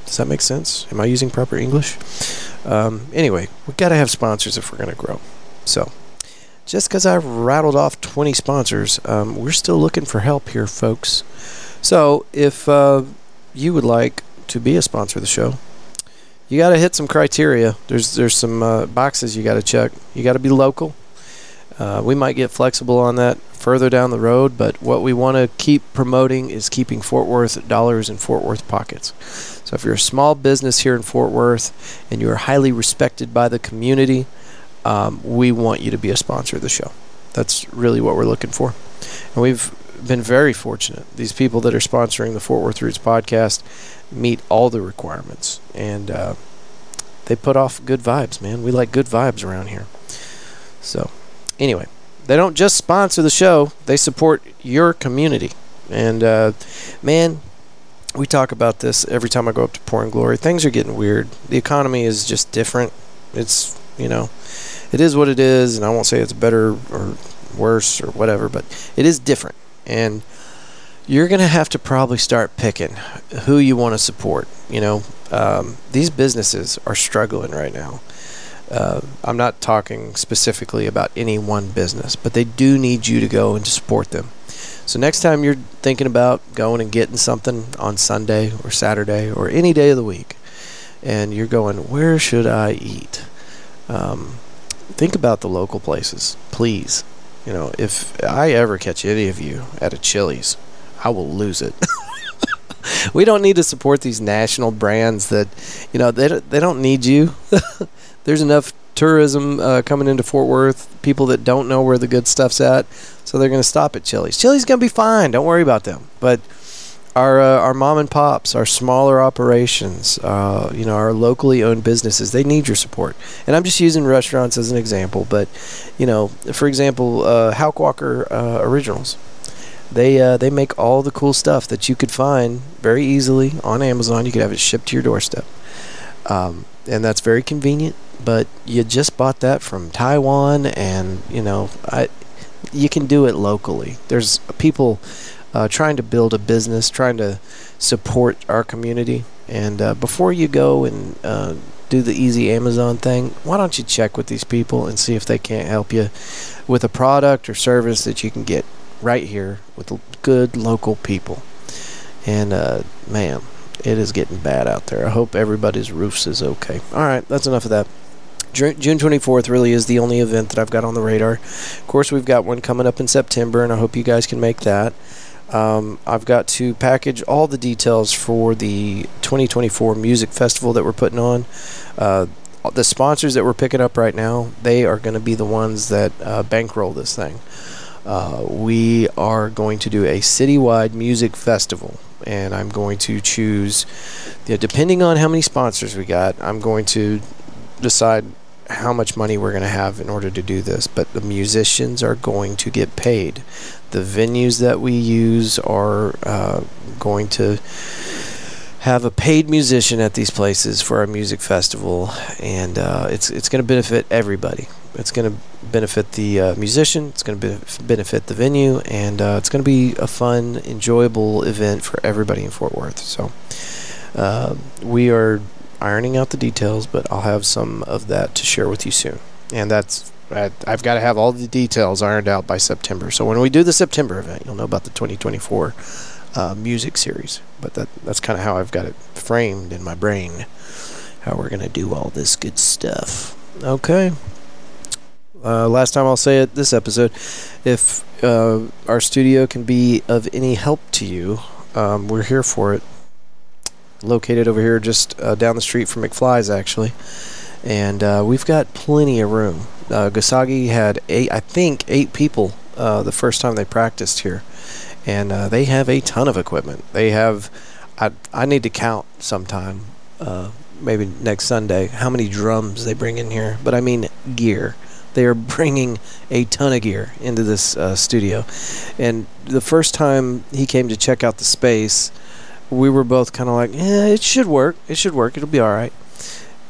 Does that make sense? Am I using proper English? Um, anyway, we got to have sponsors if we're going to grow. So, just because I rattled off 20 sponsors, um, we're still looking for help here, folks. So, if uh, you would like to be a sponsor of the show, you got to hit some criteria. There's there's some uh, boxes you got to check. You got to be local. Uh, we might get flexible on that further down the road, but what we want to keep promoting is keeping Fort Worth dollars in Fort Worth pockets. So if you're a small business here in Fort Worth and you are highly respected by the community, um, we want you to be a sponsor of the show. That's really what we're looking for. And we've been very fortunate. These people that are sponsoring the Fort Worth Roots podcast meet all the requirements, and uh, they put off good vibes, man. We like good vibes around here. So, anyway, they don't just sponsor the show; they support your community. And uh, man, we talk about this every time I go up to Pouring Glory. Things are getting weird. The economy is just different. It's you know, it is what it is, and I won't say it's better or worse or whatever, but it is different. And you're going to have to probably start picking who you want to support. You know, um, these businesses are struggling right now. Uh, I'm not talking specifically about any one business, but they do need you to go and to support them. So next time you're thinking about going and getting something on Sunday or Saturday or any day of the week, and you're going, where should I eat? Um, think about the local places, please. You know, if I ever catch any of you at a Chili's, I will lose it. we don't need to support these national brands that, you know, they they don't need you. There's enough tourism uh, coming into Fort Worth, people that don't know where the good stuff's at, so they're going to stop at Chili's. Chili's going to be fine. Don't worry about them. But our uh, our mom and pops, our smaller operations, uh, you know, our locally owned businesses, they need your support. And I'm just using restaurants as an example, but you know, for example, uh, Walker uh, Originals, they uh, they make all the cool stuff that you could find very easily on Amazon. You could have it shipped to your doorstep, um, and that's very convenient. But you just bought that from Taiwan, and you know, I you can do it locally. There's people uh, trying to build a business, trying to support our community. And uh, before you go and uh, do the easy Amazon thing, why don't you check with these people and see if they can't help you with a product or service that you can get right here with good local people. And uh, man, it is getting bad out there. I hope everybody's roofs is okay. All right, that's enough of that. June 24th really is the only event that I've got on the radar. Of course, we've got one coming up in September, and I hope you guys can make that. Um, I've got to package all the details for the 2024 music festival that we're putting on. Uh, the sponsors that we're picking up right now, they are going to be the ones that uh, bankroll this thing. Uh, we are going to do a citywide music festival, and I'm going to choose, you know, depending on how many sponsors we got, I'm going to decide how much money we're going to have in order to do this. But the musicians are going to get paid. The venues that we use are uh, going to have a paid musician at these places for our music festival, and uh, it's it's going to benefit everybody. It's going to benefit the uh, musician. It's going to benefit the venue, and uh, it's going to be a fun, enjoyable event for everybody in Fort Worth. So uh, we are ironing out the details, but I'll have some of that to share with you soon. And that's I've got to have all the details ironed out by September. So when we do the September event, you'll know about the 2024 uh, music series. But that that's kind of how I've got it framed in my brain. How we're gonna do all this good stuff. Okay. Uh, last time I'll say it this episode. If uh, our studio can be of any help to you, um, we're here for it. Located over here just uh, down the street from McFly's, actually. and uh, we've got plenty of room. Uh, Goisagi had eight, I think, eight people uh, the first time they practiced here, and uh, they have a ton of equipment. They have, I I need to count sometime, uh, maybe next Sunday, how many drums they bring in here. But I mean gear. They are bringing a ton of gear into this uh, studio, and the first time he came to check out the space, we were both kind of like, "Yeah, it should work. It should work. It'll be all right."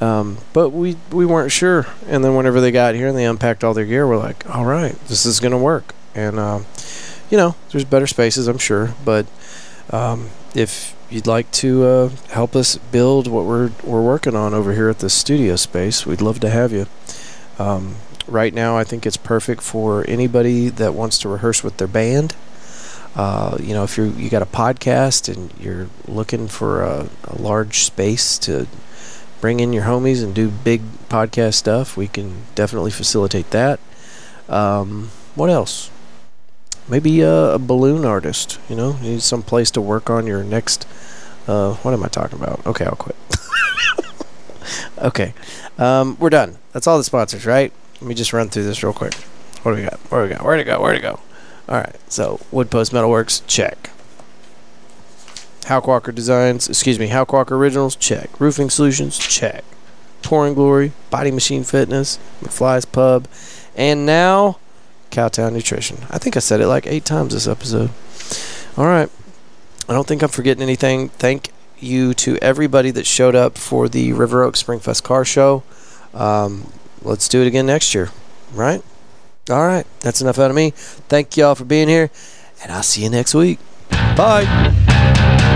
Um, but we we weren't sure. And then whenever they got here and they unpacked all their gear, we're like, "All right, this is gonna work." And um, you know, there's better spaces, I'm sure. But um, if you'd like to uh, help us build what we're we're working on over here at the studio space, we'd love to have you. Um, right now, I think it's perfect for anybody that wants to rehearse with their band. Uh, you know, if you you got a podcast and you're looking for a, a large space to bring in your homies and do big podcast stuff, we can definitely facilitate that. Um, what else? Maybe a, a balloon artist. You know, you need some place to work on your next. Uh, what am I talking about? Okay, I'll quit. okay, um, we're done. That's all the sponsors, right? Let me just run through this real quick. What do we got? Where do we go? Where to go? Where to go? All right. So Wood Post Metalworks, check. Hauk Walker Designs, excuse me, Hauk Walker Originals, check. Roofing Solutions, check. Pouring Glory, Body Machine Fitness, McFly's Pub, and now Cowtown Nutrition. I think I said it like eight times this episode. All right. I don't think I'm forgetting anything. Thank you to everybody that showed up for the River Oaks Springfest Car Show. Um, let's do it again next year, right? All right. That's enough out of me. Thank y'all for being here, and I'll see you next week. Bye.